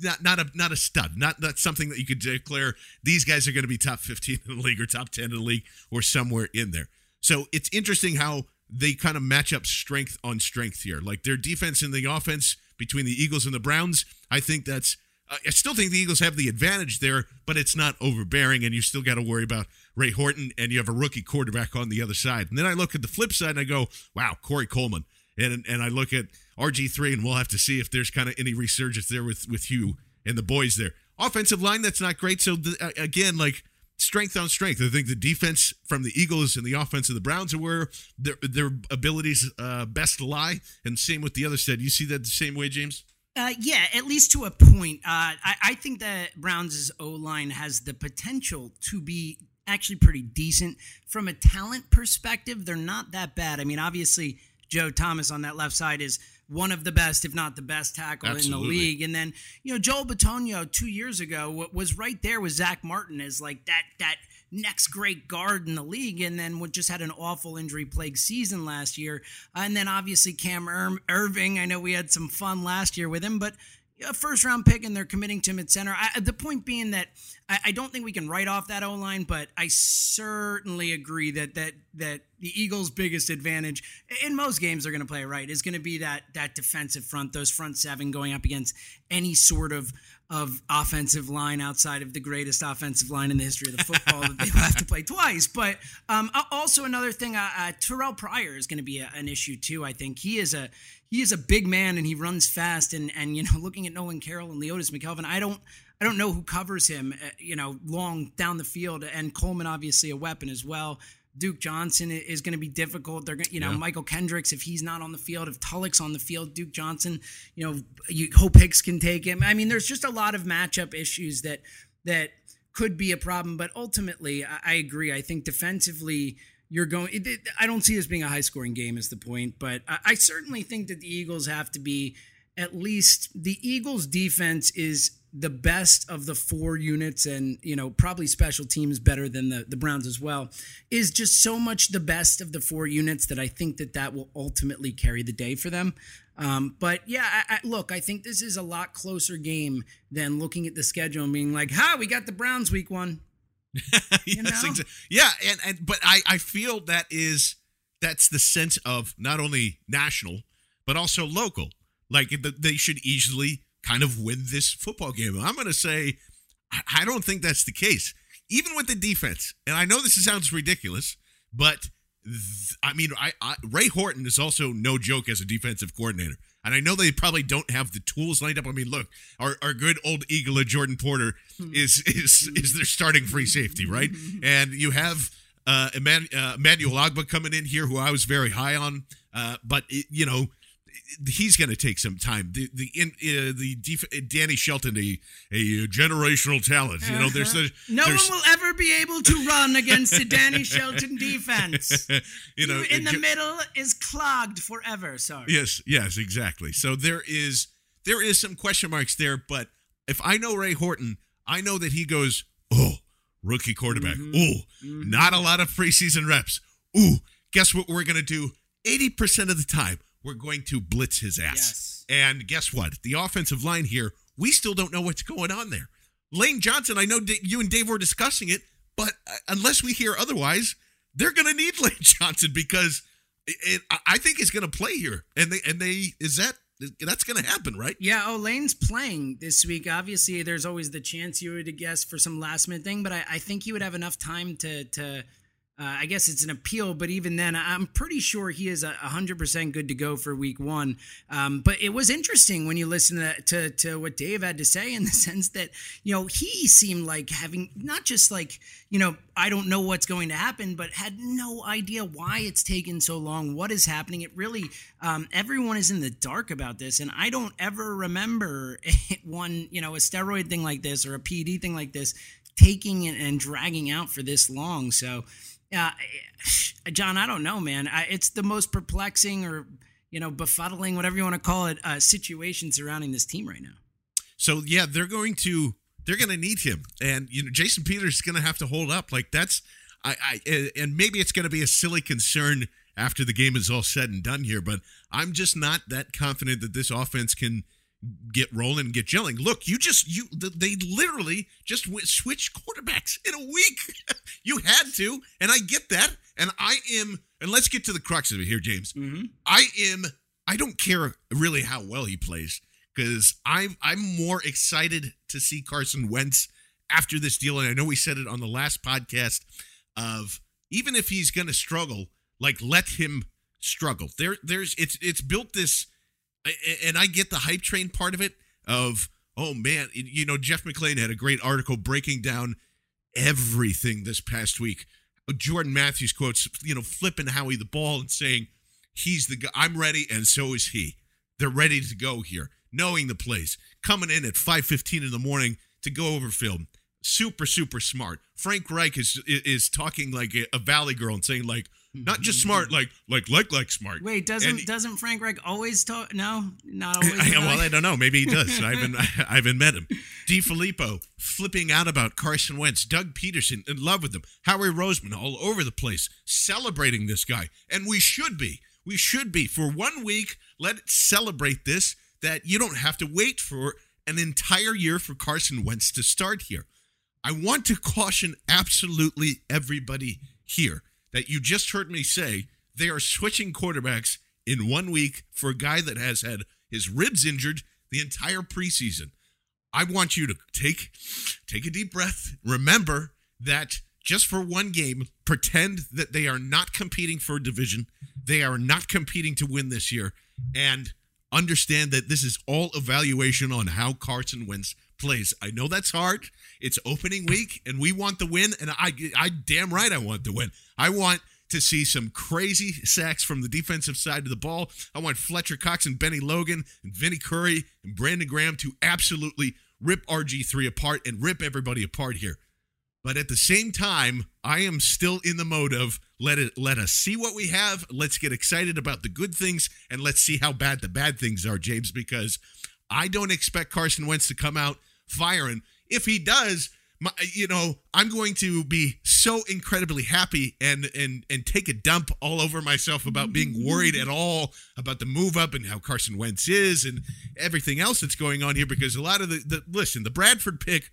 not not a not a stud, not not something that you could declare these guys are going to be top fifteen in the league or top ten in the league or somewhere in there. So it's interesting how they kind of match up strength on strength here. Like their defense and the offense between the Eagles and the Browns, I think that's. I still think the Eagles have the advantage there, but it's not overbearing, and you still got to worry about Ray Horton, and you have a rookie quarterback on the other side. And then I look at the flip side and I go, wow, Corey Coleman, and and I look at RG three, and we'll have to see if there's kind of any resurgence there with with Hue and the boys there. Offensive line that's not great. So again, like strength on strength. I think the defense from the Eagles and the offense of the Browns are where their their abilities uh, best lie, and same with the other side. You see that the same way, James? Uh, yeah, at least to a point. Uh, I, I think that Browns' O line has the potential to be actually pretty decent from a talent perspective. They're not that bad. I mean, obviously, Joe Thomas on that left side is one of the best, if not the best tackle Absolutely. in the league. And then, you know, Joel Bitonio two years ago was right there with Zack Martin as like that that next great guard in the league, and then just had an awful injury plagued season last year. And then obviously Cam Ir- Erving. I know we had some fun last year with him, but a first round pick and they're committing to him at center. I, the point being that I, I, don't think we can write off that O line, but I certainly agree that that that the Eagles' biggest advantage in most games they're going to play right is going to be that that defensive front, those front seven going up against any sort of of offensive line outside of the greatest offensive line in the history of the football that they have to play twice. But um, also another thing, uh, uh, Terrell Pryor is going to be a, an issue too. I think he is a he is a big man and he runs fast. And and you know, looking at Nolan Carroll and Leodis McKelvin, I don't I don't know who covers him. Uh, you know, long down the field, and Coleman obviously a weapon as well. Duke Johnson is going to be difficult. They're going, you know, yeah. Mychal Kendricks if he's not on the field, if Tulloch's on the field, Duke Johnson, you know, you hope Hicks can take him. I mean, there's just a lot of matchup issues that that could be a problem. But ultimately, I, I agree. I think defensively, you're going. It, it, I don't see this being a high scoring game, is the point. But I, I certainly think that the Eagles have to be at least the Eagles' defense is the best of the four units and you know probably special teams better than the, the browns as well is just so much the best of the four units that i think that that will ultimately carry the day for them. Um, but yeah I, I, look i think this is a lot closer game than looking at the schedule and being like ha we got the browns week one. Yes, exactly. yeah and, and but I, I feel that is that's the sense of not only national but also local. Like they should easily kind of win this football game. I'm going to say I don't think that's the case. Even with the defense, and I know this sounds ridiculous, but th- I mean, I, I, Ray Horton is also no joke as a defensive coordinator. And I know they probably don't have the tools lined up. I mean, look, our, our good old eagle of Jordan Poyer is is is their starting free safety, right? And you have uh, Eman- uh, Emmanuel Ogbah coming in here, who I was very high on. Uh, but it, you know, he's going to take some time. The the in, uh, the def- Danny Shelton, a a generational talent. Uh-huh. You know, there's, there's no there's, one will ever be able to run against the Danny Shelton defense. you know, in the ju- middle is clogged forever. Sorry. Yes, yes, exactly. So there is there is some question marks there, but if I know Ray Horton, I know that he goes, oh, rookie quarterback. Mm-hmm. Oh, mm-hmm. not a lot of preseason reps. Ooh, guess what we're going to do? 80% of the time, we're going to blitz his ass. Yes. And guess what? The offensive line here, we still don't know what's going on there. Lane Johnson, I know you and Dave were discussing it, but uh, unless we hear otherwise, they're going to need Lane Johnson because it, it, I think he's going to play here. And they and they is that that's going to happen, right? Yeah. Oh, Lane's playing this week. Obviously, there's always the chance you would guess for some last minute thing, but I, I think he would have enough time to to uh, I guess it's an appeal, but even then, I'm pretty sure he is 100% good to go for week one. Um, but it was interesting when you listen to, to, to what Dave had to say in the sense that, you know, he seemed like having not just like, you know, I don't know what's going to happen, but had no idea why it's taken so long, what is happening. It really, um, everyone is in the dark about this. And I don't ever remember one, you know, a steroid thing like this or a PD thing like this taking and dragging out for this long. So, uh, John, I don't know, man. I, it's the most perplexing or you know befuddling, whatever you want to call it, uh, situation surrounding this team right now. So yeah, they're going to they're going to need him, and you know Jason Peters is going to have to hold up. Like that's I, I and maybe it's going to be a silly concern after the game is all said and done here, but I'm just not that confident that this offense can get rolling and get gelling. Look, you just you they literally just switched quarterbacks in a week. you had to, and I get that, and I am. And let's get to the crux of it here, James. Mm-hmm. I am. I don't care really how well he plays because I'm I'm more excited to see Carson Wentz after this deal, and I know we said it on the last podcast of even if he's going to struggle, like let him struggle. There, there's it's it's built this and I get the hype train part of it of oh man, you know Jeff McLane had a great article breaking down everything this past week. Jordan Matthews quotes, you know, flipping Howie the ball and saying he's the guy. I'm ready, and so is he. They're ready to go here, knowing the plays, coming in at 5:15 in the morning to go over film. Super, super smart. Frank Reich is is talking like a valley girl and saying like, not just smart, like like like like smart. Wait, doesn't And- doesn't Frank Reich always talk? No, not always. I, well, I don't know. Maybe he does. I haven't I haven't met him. DeFilippo flipping out about Carson Wentz. Doug Pederson in love with him. Howie Roseman all over the place celebrating this guy, and we should be. We should be for one week. Let's celebrate this. That you don't have to wait for an entire year for Carson Wentz to start here. I want to caution absolutely everybody here that you just heard me say they are switching quarterbacks in one week for a guy that has had his ribs injured the entire preseason. I want you to take take a deep breath. Remember that just for one game, pretend that they are not competing for a division. They are not competing to win this year and understand that this is all evaluation on how Carson Wentz plays. I know that's hard. It's opening week and we want the win and I I damn right I want the win. I want to see some crazy sacks from the defensive side of the ball. I want Fletcher Cox and Bennie Logan and Vinny Curry and Brandon Graham to absolutely rip RG3 apart and rip everybody apart here. But at the same time, I am still in the mode of let it let us see what we have. Let's get excited about the good things and let's see how bad the bad things are, James, because I don't expect Carson Wentz to come out firing. If he does, my, you know, I'm going to be so incredibly happy and and and take a dump all over myself about being worried at all about the move up and how Carson Wentz is and everything else that's going on here because a lot of the, the listen, the Bradford pick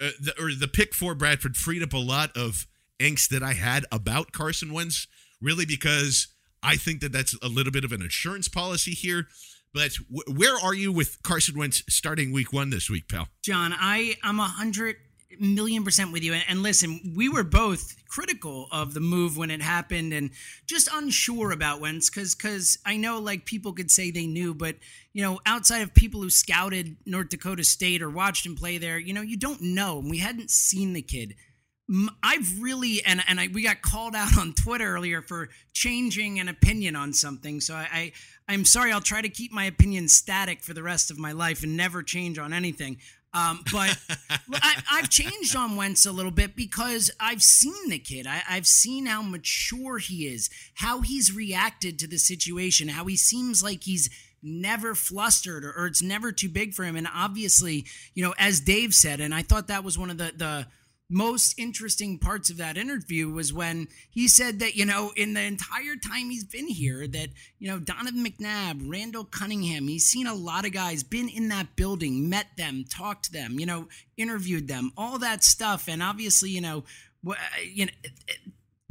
uh, the, or the pick for Bradford freed up a lot of angst that I had about Carson Wentz, really because I think that that's a little bit of an insurance policy here. But w- where are you with Carson Wentz starting week one this week, pal? John, I I'm a hundred million percent with you. And, listen, we were both critical of the move when it happened, and just unsure about Wentz because because I know like people could say they knew, but you know outside of people who scouted North Dakota State or watched him play there, you know you don't know, and we hadn't seen the kid. I've really and and I, we got called out on Twitter earlier for changing an opinion on something. So I, I I'm sorry. I'll try to keep my opinion static for the rest of my life and never change on anything. Um, but I, I've changed on Wentz a little bit because I've seen the kid. I, I've seen how mature he is, how he's reacted to the situation, how he seems like he's never flustered or, or it's never too big for him. And obviously, you know, as Dave said, and I thought that was one of the the most interesting parts of that interview was when he said that you know in the entire time he's been here that you know Donovan McNabb, Randall Cunningham, he's seen a lot of guys, been in that building, met them, talked to them, you know, interviewed them, all that stuff, and obviously you know, uh, you know, uh,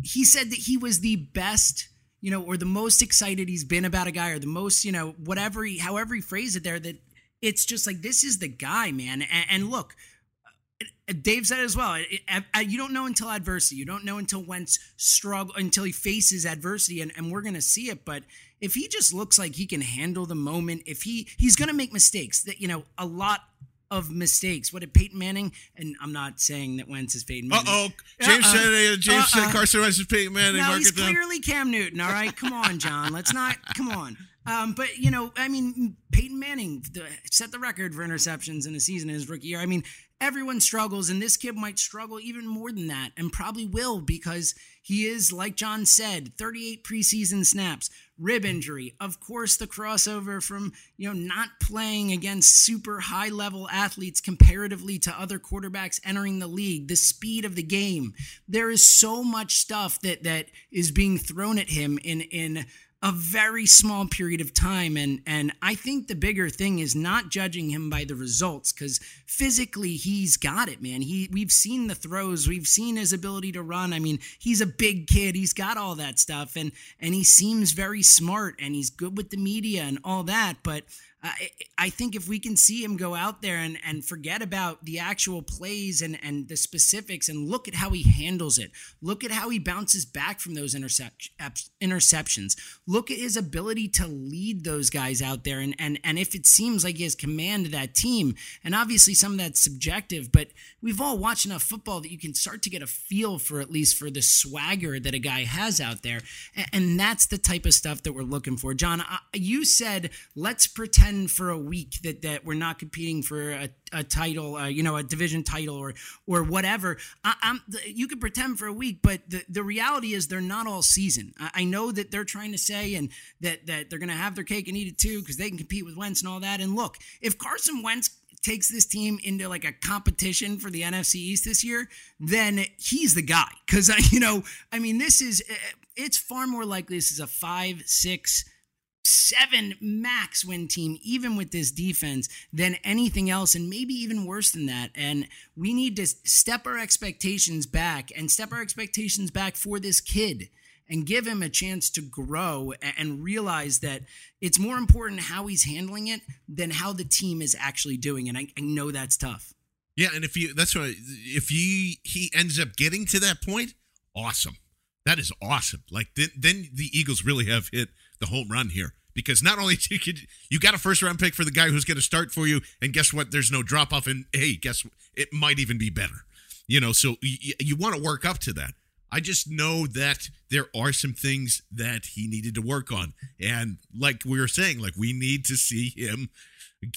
he said that he was the best. You know, or the most excited he's been about a guy, or the most, you know, whatever he, however he phrased it there, that it's just like this is the guy, man. And, and look, Dave said it as well. It- it- you don't know until adversity. You don't know until Wentz struggle until he faces adversity, and, and we're gonna see it. But if he just looks like he can handle the moment, if he he's gonna make mistakes, that you know a lot of mistakes. What did Peyton Manning? And I'm not saying that Wentz is Peyton Uh Manning. oh, James Uh-uh. said uh, James Uh-uh. said Carson Wentz is Peyton Manning. No, Mark he's clearly Cam Newton. All right, come on, John. Let's not. Come on. Um, but you know, I mean, Peyton Manning set the record for interceptions in a season in his rookie year. I mean, everyone struggles, and this kid might struggle even more than that, and probably will because he is, like John said, 38 preseason snaps, rib injury, of course, the crossover from you know not playing against super high level athletes comparatively to other quarterbacks entering the league, the speed of the game. There is so much stuff that that is being thrown at him in in a very small period of time. And and I think the bigger thing is not judging him by the results cuz physically he's got it man. He we've seen the throws. We've seen his ability to run. I mean he's a big kid. He's got all that stuff. And and he seems very smart and he's good with the media and all that. But I, think if we can see him go out there and, and forget about the actual plays and, and the specifics and look at how he handles it, look at how he bounces back from those intercept, interceptions, look at his ability to lead those guys out there. And, and, and if it seems like he has command of that team, and obviously some of that's subjective, but we've all watched enough football that you can start to get a feel for at least for the swagger that a guy has out there. And, and that's the type of stuff that we're looking for. John, I, you said, let's pretend pretend for a week that that we're not competing for a, a title, uh, you know, a division title or or whatever. I, you could pretend for a week, but the, the reality is they're not all season. I, I know that they're trying to say and that that they're going to have their cake and eat it too because they can compete with Wentz and all that. And look, if Carson Wentz takes this team into like a competition for the NFC East this year, then he's the guy. Because you know, I mean, this is it's far more likely this is a five, six, seven max win team, even with this defense, than anything else, and maybe even worse than that. And we need to step our expectations back and step our expectations back for this kid and give him a chance to grow and realize that it's more important how he's handling it than how the team is actually doing. And I, I know that's tough. Yeah, and if you that's right. if he he ends up getting to that point, awesome. That is awesome. Like then, then the Eagles really have hit the home run here because not only you could you got a first round pick for the guy who's going to start for you, and guess what? There's no drop off, and hey, guess what? it might even be better. You know, so you, you want to work up to that. I just know that there are some things that he needed to work on, and like we were saying, like we need to see him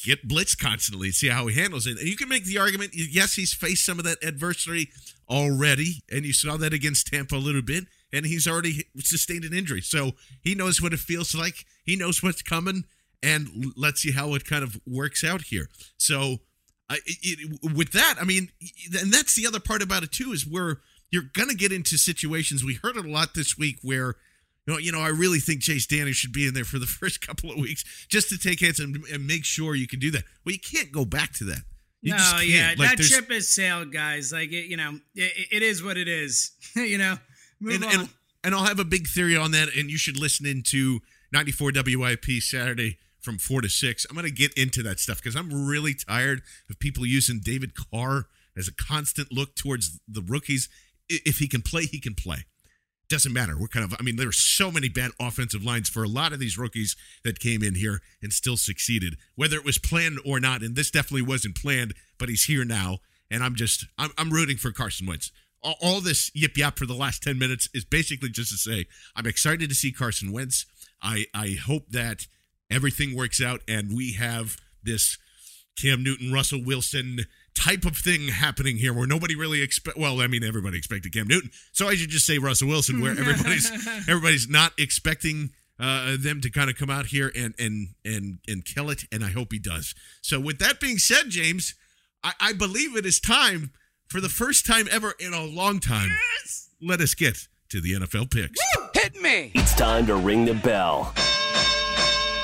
get blitz constantly, see how he handles it. And you can make the argument, yes, he's faced some of that adversity already, and you saw that against Tampa a little bit and he's already sustained an injury. So he knows what it feels like. He knows what's coming, and let's see how it kind of works out here. So, uh, it, with that, I mean, and that's the other part about it too is where you're going to get into situations. We heard it a lot this week where. You know, you know, I really think Chase Daniels should be in there for the first couple of weeks just to take hits and, and make sure you can do that. Well, you can't go back to that. You no, yeah, like, that ship has sailed, guys. Like, it, you know, it, it is what it is. you know, and, and, and I'll have a big theory on that, and you should listen into 94 WIP Saturday from 4 to 6. I'm going to get into that stuff because I'm really tired of people using David Carr as a constant look towards the rookies. If he can play, he can play. Doesn't matter. We're kind of, I mean, there are so many bad offensive lines for a lot of these rookies that came in here and still succeeded, whether it was planned or not. And this definitely wasn't planned, but he's here now. And I'm just, I'm, I'm rooting for Carson Wentz all this yip yap for the last 10 minutes is basically just to say I'm excited to see Carson Wentz. I, I hope that everything works out and we have this Cam Newton, Russell Wilson type of thing happening here where nobody really expect well i mean everybody expected cam newton so i should just say russell wilson where everybody's everybody's not expecting uh, them to kind of come out here and and and and kill it and i hope he does so with that being said james i, I believe it is time for the first time ever in a long time, yes! let us get to the NFL picks. Woo! Hit me! It's time to ring the bell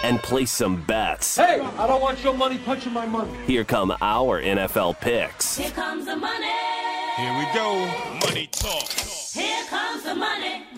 and place some bets. Hey, I don't want your money punching my money. Here come our NFL picks. Here comes the money. Here we go. Money talk. Here comes the money. money, money,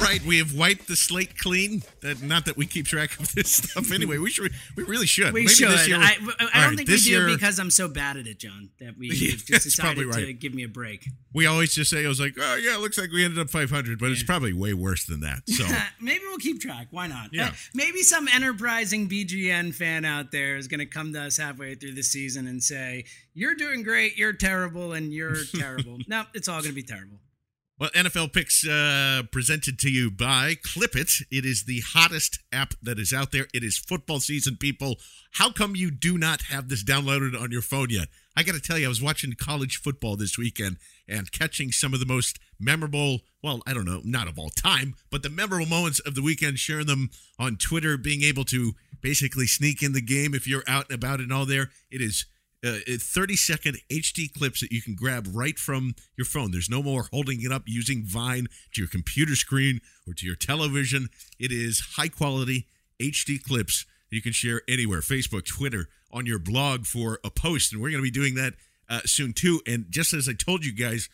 right, we have wiped the slate clean. That not that we keep track of this stuff anyway. We should. We really should. We Maybe should. Year, I, I don't right, think we do year, because I'm so bad at it, John. That we yeah, just decided right. to give me a break. We always just say, "I was like, oh yeah, it looks like we ended up 500, but yeah. it's probably way worse than that." So maybe we'll keep track. Why not? Yeah. Maybe some enterprising BGN fan out there is going to come to us halfway through the season and say, "You're doing great. You're terrible, and you're terrible." no, it's all going to be terrible. Well, NFL picks uh, presented to you by Clip It. It is the hottest app that is out there. It is football season, people. How come you do not have this downloaded on your phone yet? I got to tell you, I was watching college football this weekend and catching some of the most memorable, well, I don't know, not of all time, but the memorable moments of the weekend, sharing them on Twitter, being able to basically sneak in the game if you're out and about and all there. It is uh, 30 second HD clips that you can grab right from your phone. There's no more holding it up using Vine to your computer screen or to your television. It is high quality HD clips you can share anywhere Facebook, Twitter, on your blog for a post. And we're going to be doing that uh, soon too. And just as I told you guys,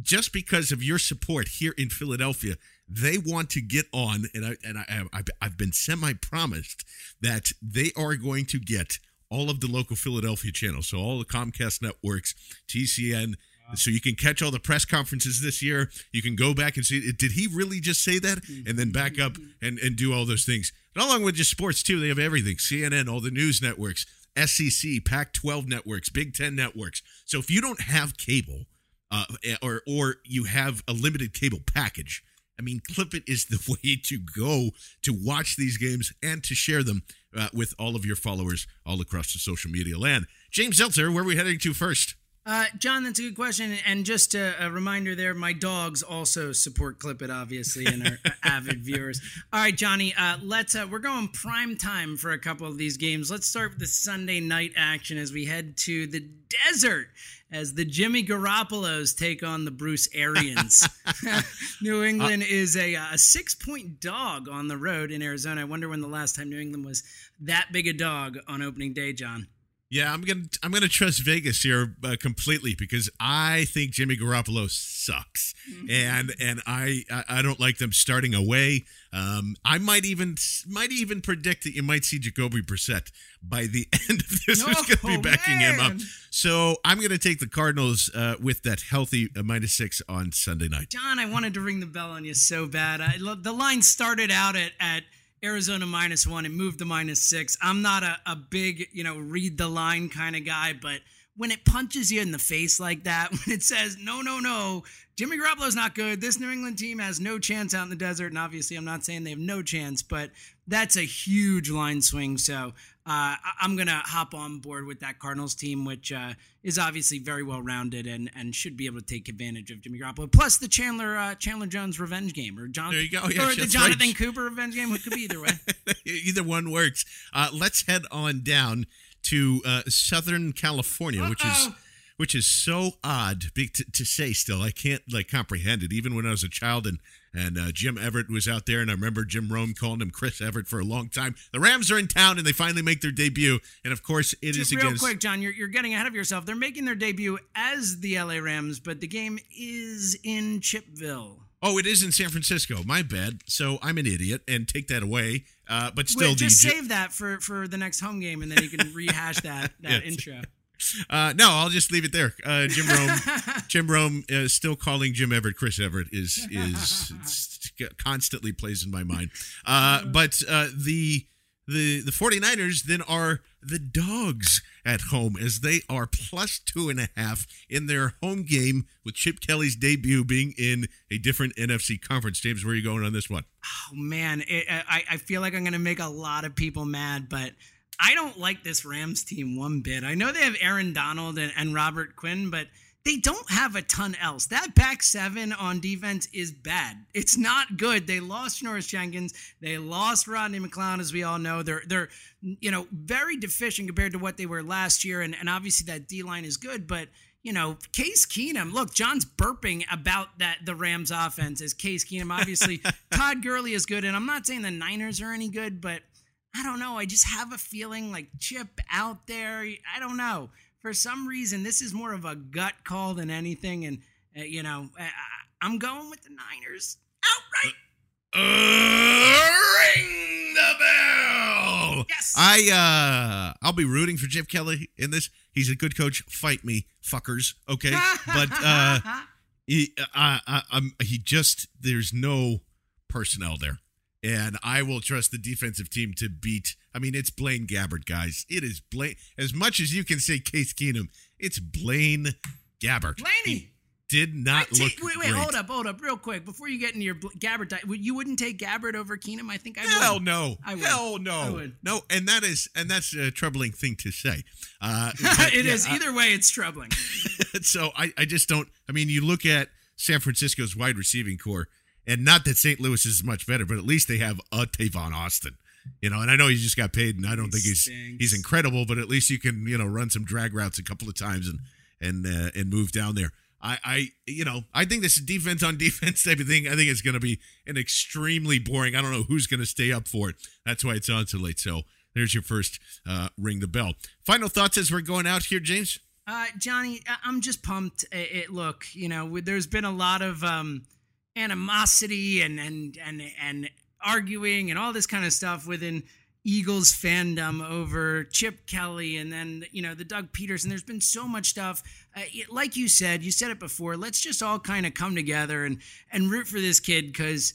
just because of your support here in Philadelphia, they want to get on, and I and I, I've, I've been semi promised that they are going to get all of the local Philadelphia channels. So all the Comcast networks, TCN. So you can catch all the press conferences this year. You can go back and see. Did he really just say that? And then back up and, and do all those things. And along with just sports too, they have everything: CNN, all the news networks, SEC, Pac-12 networks, Big Ten networks. So if you don't have cable, uh, or or you have a limited cable package, I mean, Clip It is the way to go to watch these games and to share them uh, with all of your followers all across the social media land. James Seltzer, where are we heading to first? Uh, John, that's a good question. And just a, a reminder there, my dogs also support Clip It, obviously, and are avid viewers. All right, Johnny, uh, let's. Uh, we're going prime time for a couple of these games. Let's start with the Sunday night action as we head to the desert as the Jimmy Garoppolos take on the Bruce Arians. New England is a, a six point dog on the road in Arizona. I wonder when the last time New England was that big a dog on opening day, John. Yeah, I'm gonna I'm gonna trust Vegas here uh, completely because I think Jimmy Garoppolo sucks, and and I, I don't like them starting away. Um, I might even might even predict that you might see Jacoby Brissett by the end of this. who's going to be backing him up? So I'm going to take the Cardinals uh, with that healthy uh, minus six on Sunday night. John, I wanted to ring the bell on you so bad. I, the line started out at, at Arizona minus one and moved to minus six. I'm not a, a big, you know, read the line kind of guy, but when it punches you in the face like that, when it says, no, no, no, Jimmy Garoppolo's not good. This New England team has no chance out in the desert. And obviously, I'm not saying they have no chance, but that's a huge line swing. So uh, I- I'm going to hop on board with that Cardinals team, which uh, is obviously very well rounded and, and should be able to take advantage of Jimmy Garoppolo. Plus the Chandler uh, Chandler Jones revenge game, or John, There you go. Yeah, or the Jonathan right. Cooper revenge game. It could be either way. Either one works. Uh, let's head on down to uh, Southern California, which is Uh-oh. which is so odd to, to say. Still, I can't like comprehend it. Even when I was a child, and and uh, Jim Everett was out there, and I remember Jim Rome calling him Chris Everett for a long time. The Rams are in town, and they finally make their debut, and of course, it is Just real against. quick, John, you're, you're getting ahead of yourself. They're making their debut as the LA Rams, but the game is in Chipville. Oh, it is in San Francisco. My bad. So I'm an idiot, and take that away. Uh, but still, Wait, just Ju- save that for, for the next home game, and then you can rehash that that Yes. intro. Uh, no, I'll just leave it there. Uh, Jim Rome, Jim Rome, uh, still calling Jim Everett Chris Everett is is constantly plays in my mind. Uh, but uh, the the the 49ers then are the dogs at home as they are plus two and a half in their home game with Chip Kelly's debut being in a different NFC conference. James, where are you going on this one? Oh man, it, I I feel like I'm gonna make a lot of people mad, but I don't like this Rams team one bit. I know they have Aaron Donald and, and Robert Quinn, but they don't have a ton else. That back seven on defense is bad. It's not good. They lost Janoris Jenkins. They lost Rodney McLeod, as we all know. They're they're you know very deficient compared to what they were last year, and, and obviously that D line is good, but you know, Case Keenum. Look, John's burping about that the Rams offense as Case Keenum. Obviously, Todd Gurley is good, and I'm not saying the Niners are any good, but I don't know. I just have a feeling like Chip out there. I don't know. For some reason, this is more of a gut call than anything, and uh, you know, I, I'm going with the Niners outright. Uh, ring the bell. Yes. I uh I'll be rooting for Chip Kelly in this. He's a good coach. Fight me, fuckers. Okay, but uh, he I, I, I'm he just there's no personnel there, and I will trust the defensive team to beat. I mean, it's Blaine Gabbert, guys. It is Blaine. As much as you can say Case Keenum, it's Blaine Gabbert. Blaney. did not I'd look wait, wait, great. hold up, hold up, real quick before you get into your Bl- Gabbert. di- would- You wouldn't take Gabbert over Keenum? I think I Hell would. no. I would. Hell I no. would. No, and that is and that's a troubling thing to say. Uh but it yeah, is. I- Either way, it's troubling. so I, I just don't I mean you look at San Francisco's wide receiving core and not that St. Louis is much better, but at least they have a Tavon Austin. You know, and I know he just got paid and I don't think he's stinks. he's incredible, but at least you can, you know, run some drag routes a couple of times and and uh, and move down there. I, I you know I think this defense on defense type of thing. I think it's going to be an extremely boring. I don't know who's going to stay up for it. That's why it's on so late. So there's your first uh, ring the bell. Final thoughts as we're going out here, James. Uh, Johnny, I- I'm just pumped. It, it look, you know, there's been a lot of um, animosity and and and and arguing and all this kind of stuff within Eagles fandom over Chip Kelly and then you know the Doug Pederson. There's been so much stuff. Uh, it- like you said, you said it before. Let's just all kind of come together and and root for this kid because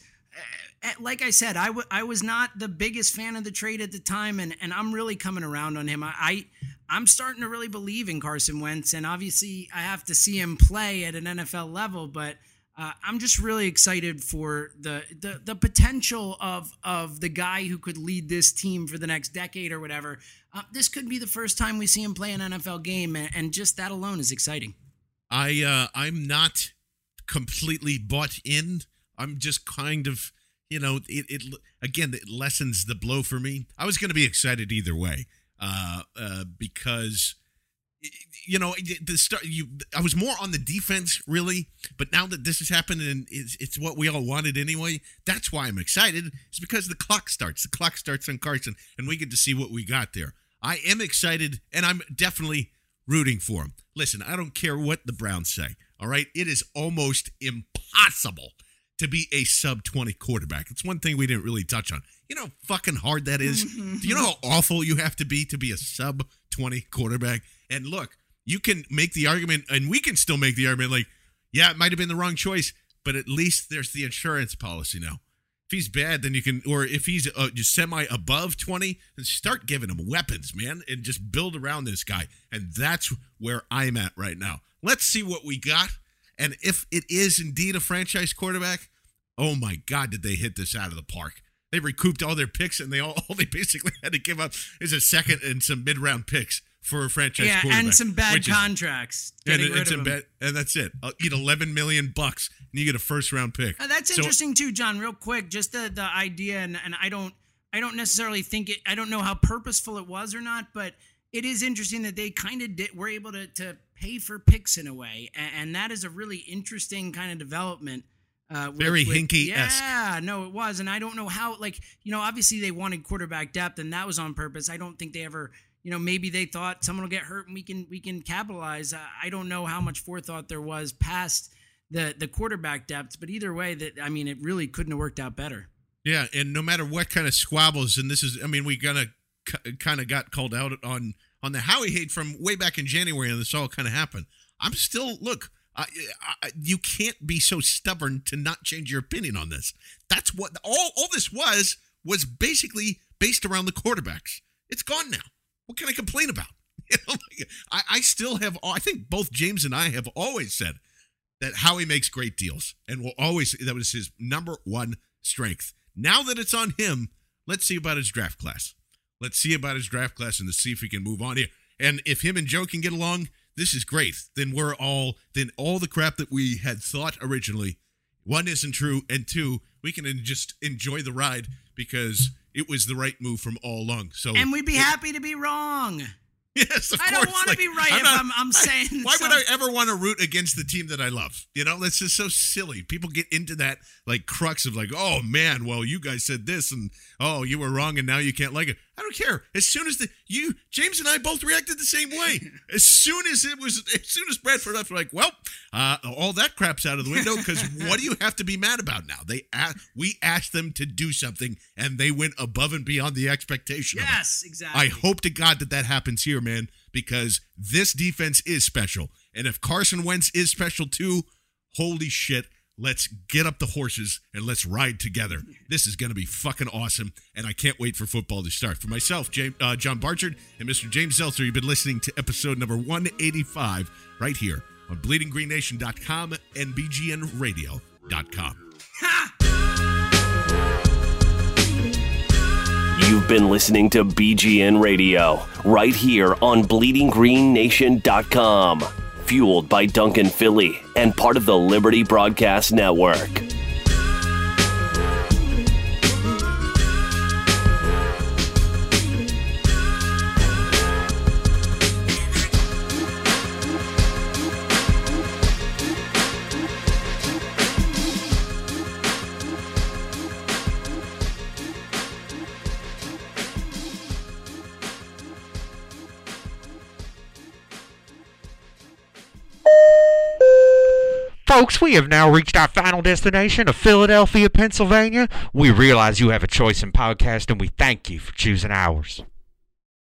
uh, like I said, I, w- I was not the biggest fan of the trade at the time, and, and I'm really coming around on him. I, I I'm starting to really believe in Carson Wentz, and obviously I have to see him play at an NFL level, but uh, I'm just really excited for the, the the potential of of the guy who could lead this team for the next decade or whatever. Uh, this could be the first time we see him play an NFL game, and, and just that alone is exciting. I uh I'm not completely bought in. I'm just kind of you know it, it again it lessens the blow for me. I was going to be excited either way uh uh because you know the start you I was more on the defense really but now that this has happened and it's, it's what we all wanted anyway that's why I'm excited. It's because the clock starts. The clock starts on Carson and we get to see what we got there. I am excited and I'm definitely rooting for him. Listen I don't care what the Browns say all right? It is almost impossible to be a sub 20 quarterback. It's one thing we didn't really touch on. You know how fucking hard that is? Do you know mm-hmm. how awful you have to be to be a sub 20 quarterback? And look, you can make the argument, and we can still make the argument like, yeah, it might have been the wrong choice, but at least there's the insurance policy now. If he's bad, then you can, or if he's uh, just semi above 20, then start giving him weapons, man, and just build around this guy. And that's where I'm at right now. Let's see what we got. And if it is indeed a franchise quarterback, oh my God, did they hit this out of the park? They recouped all their picks, and they all, all they basically had to give up is a second and some mid round picks for a franchise yeah, quarterback. and some bad which is- contracts. and, Getting and rid of some them. bad- and that's it. I'll eat eleven million bucks, and you get a first round pick. Uh, that's So- interesting too, John. Real quick, just the the idea, and, and I don't I don't necessarily think it. I don't know how purposeful it was or not, but it is interesting that they kind of did were able to to pay for picks in a way, and, and that is a really interesting kind of development. Uh, with- Very with- Hinkie-esque. Yeah, no, it was, and I don't know how. Like you know, obviously they wanted quarterback depth, and that was on purpose. I don't think they ever. You know, maybe they thought someone will get hurt and we can we can capitalize. Uh, I don't know how much forethought there was past the the quarterback depth, but either way, that I mean, it really couldn't have worked out better. Yeah, and no matter what kind of squabbles, and this is, I mean, we kind of kind of got called out on on the Howie hate from way back in January, and this all kind of happened. I'm still look. I, I, you can't be so stubborn to not change your opinion on this. That's what all all this was was basically based around the quarterbacks. It's gone now. What can I complain about? I, I still have. I think both James and I have always said that Howie makes great deals and will always that was his number one strength. Now that it's on him, let's see about his draft class. Let's see about his draft class and let's see if we can move on here. And if him and Joe can get along, this is great. Then we're all then all the crap that we had thought originally, one isn't true, and two, we can just enjoy the ride because it was the right move from all along. So And we'd be happy to be wrong. Yes, I don't want to Like, be right if not- I'm, I'm saying. Why would I ever want to root against the team that I love? You know, that's just so silly. People get into that like crux of like, oh man, well you guys said this and oh you were wrong and now you can't like it. I don't care. As soon as the you James and I both reacted the same way. As soon as it was, as soon as Bradford left, we're like, well, uh, all that crap's out of the window because what do you have to be mad about now? They we asked them to do something and they went above and beyond the expectation. Yes, exactly. I hope to God that that happens here, man, because this defense is special. And if Carson Wentz is special too, holy shit, let's get up the horses and let's ride together. This is going to be fucking awesome, and I can't wait for football to start. For myself, James, uh, John Barchard, and Mr. James Seltzer, you've been listening to episode number 185 right here on bleedinggreennation.com and bgnradio.com. You've been listening to BGN Radio right here on BleedingGreenNation.com, fueled by Duncan Philly and part of the Liberty Broadcast Network. Folks, we have now reached our final destination of Philadelphia, Pennsylvania. We realize you have a choice in podcast and we thank you for choosing ours.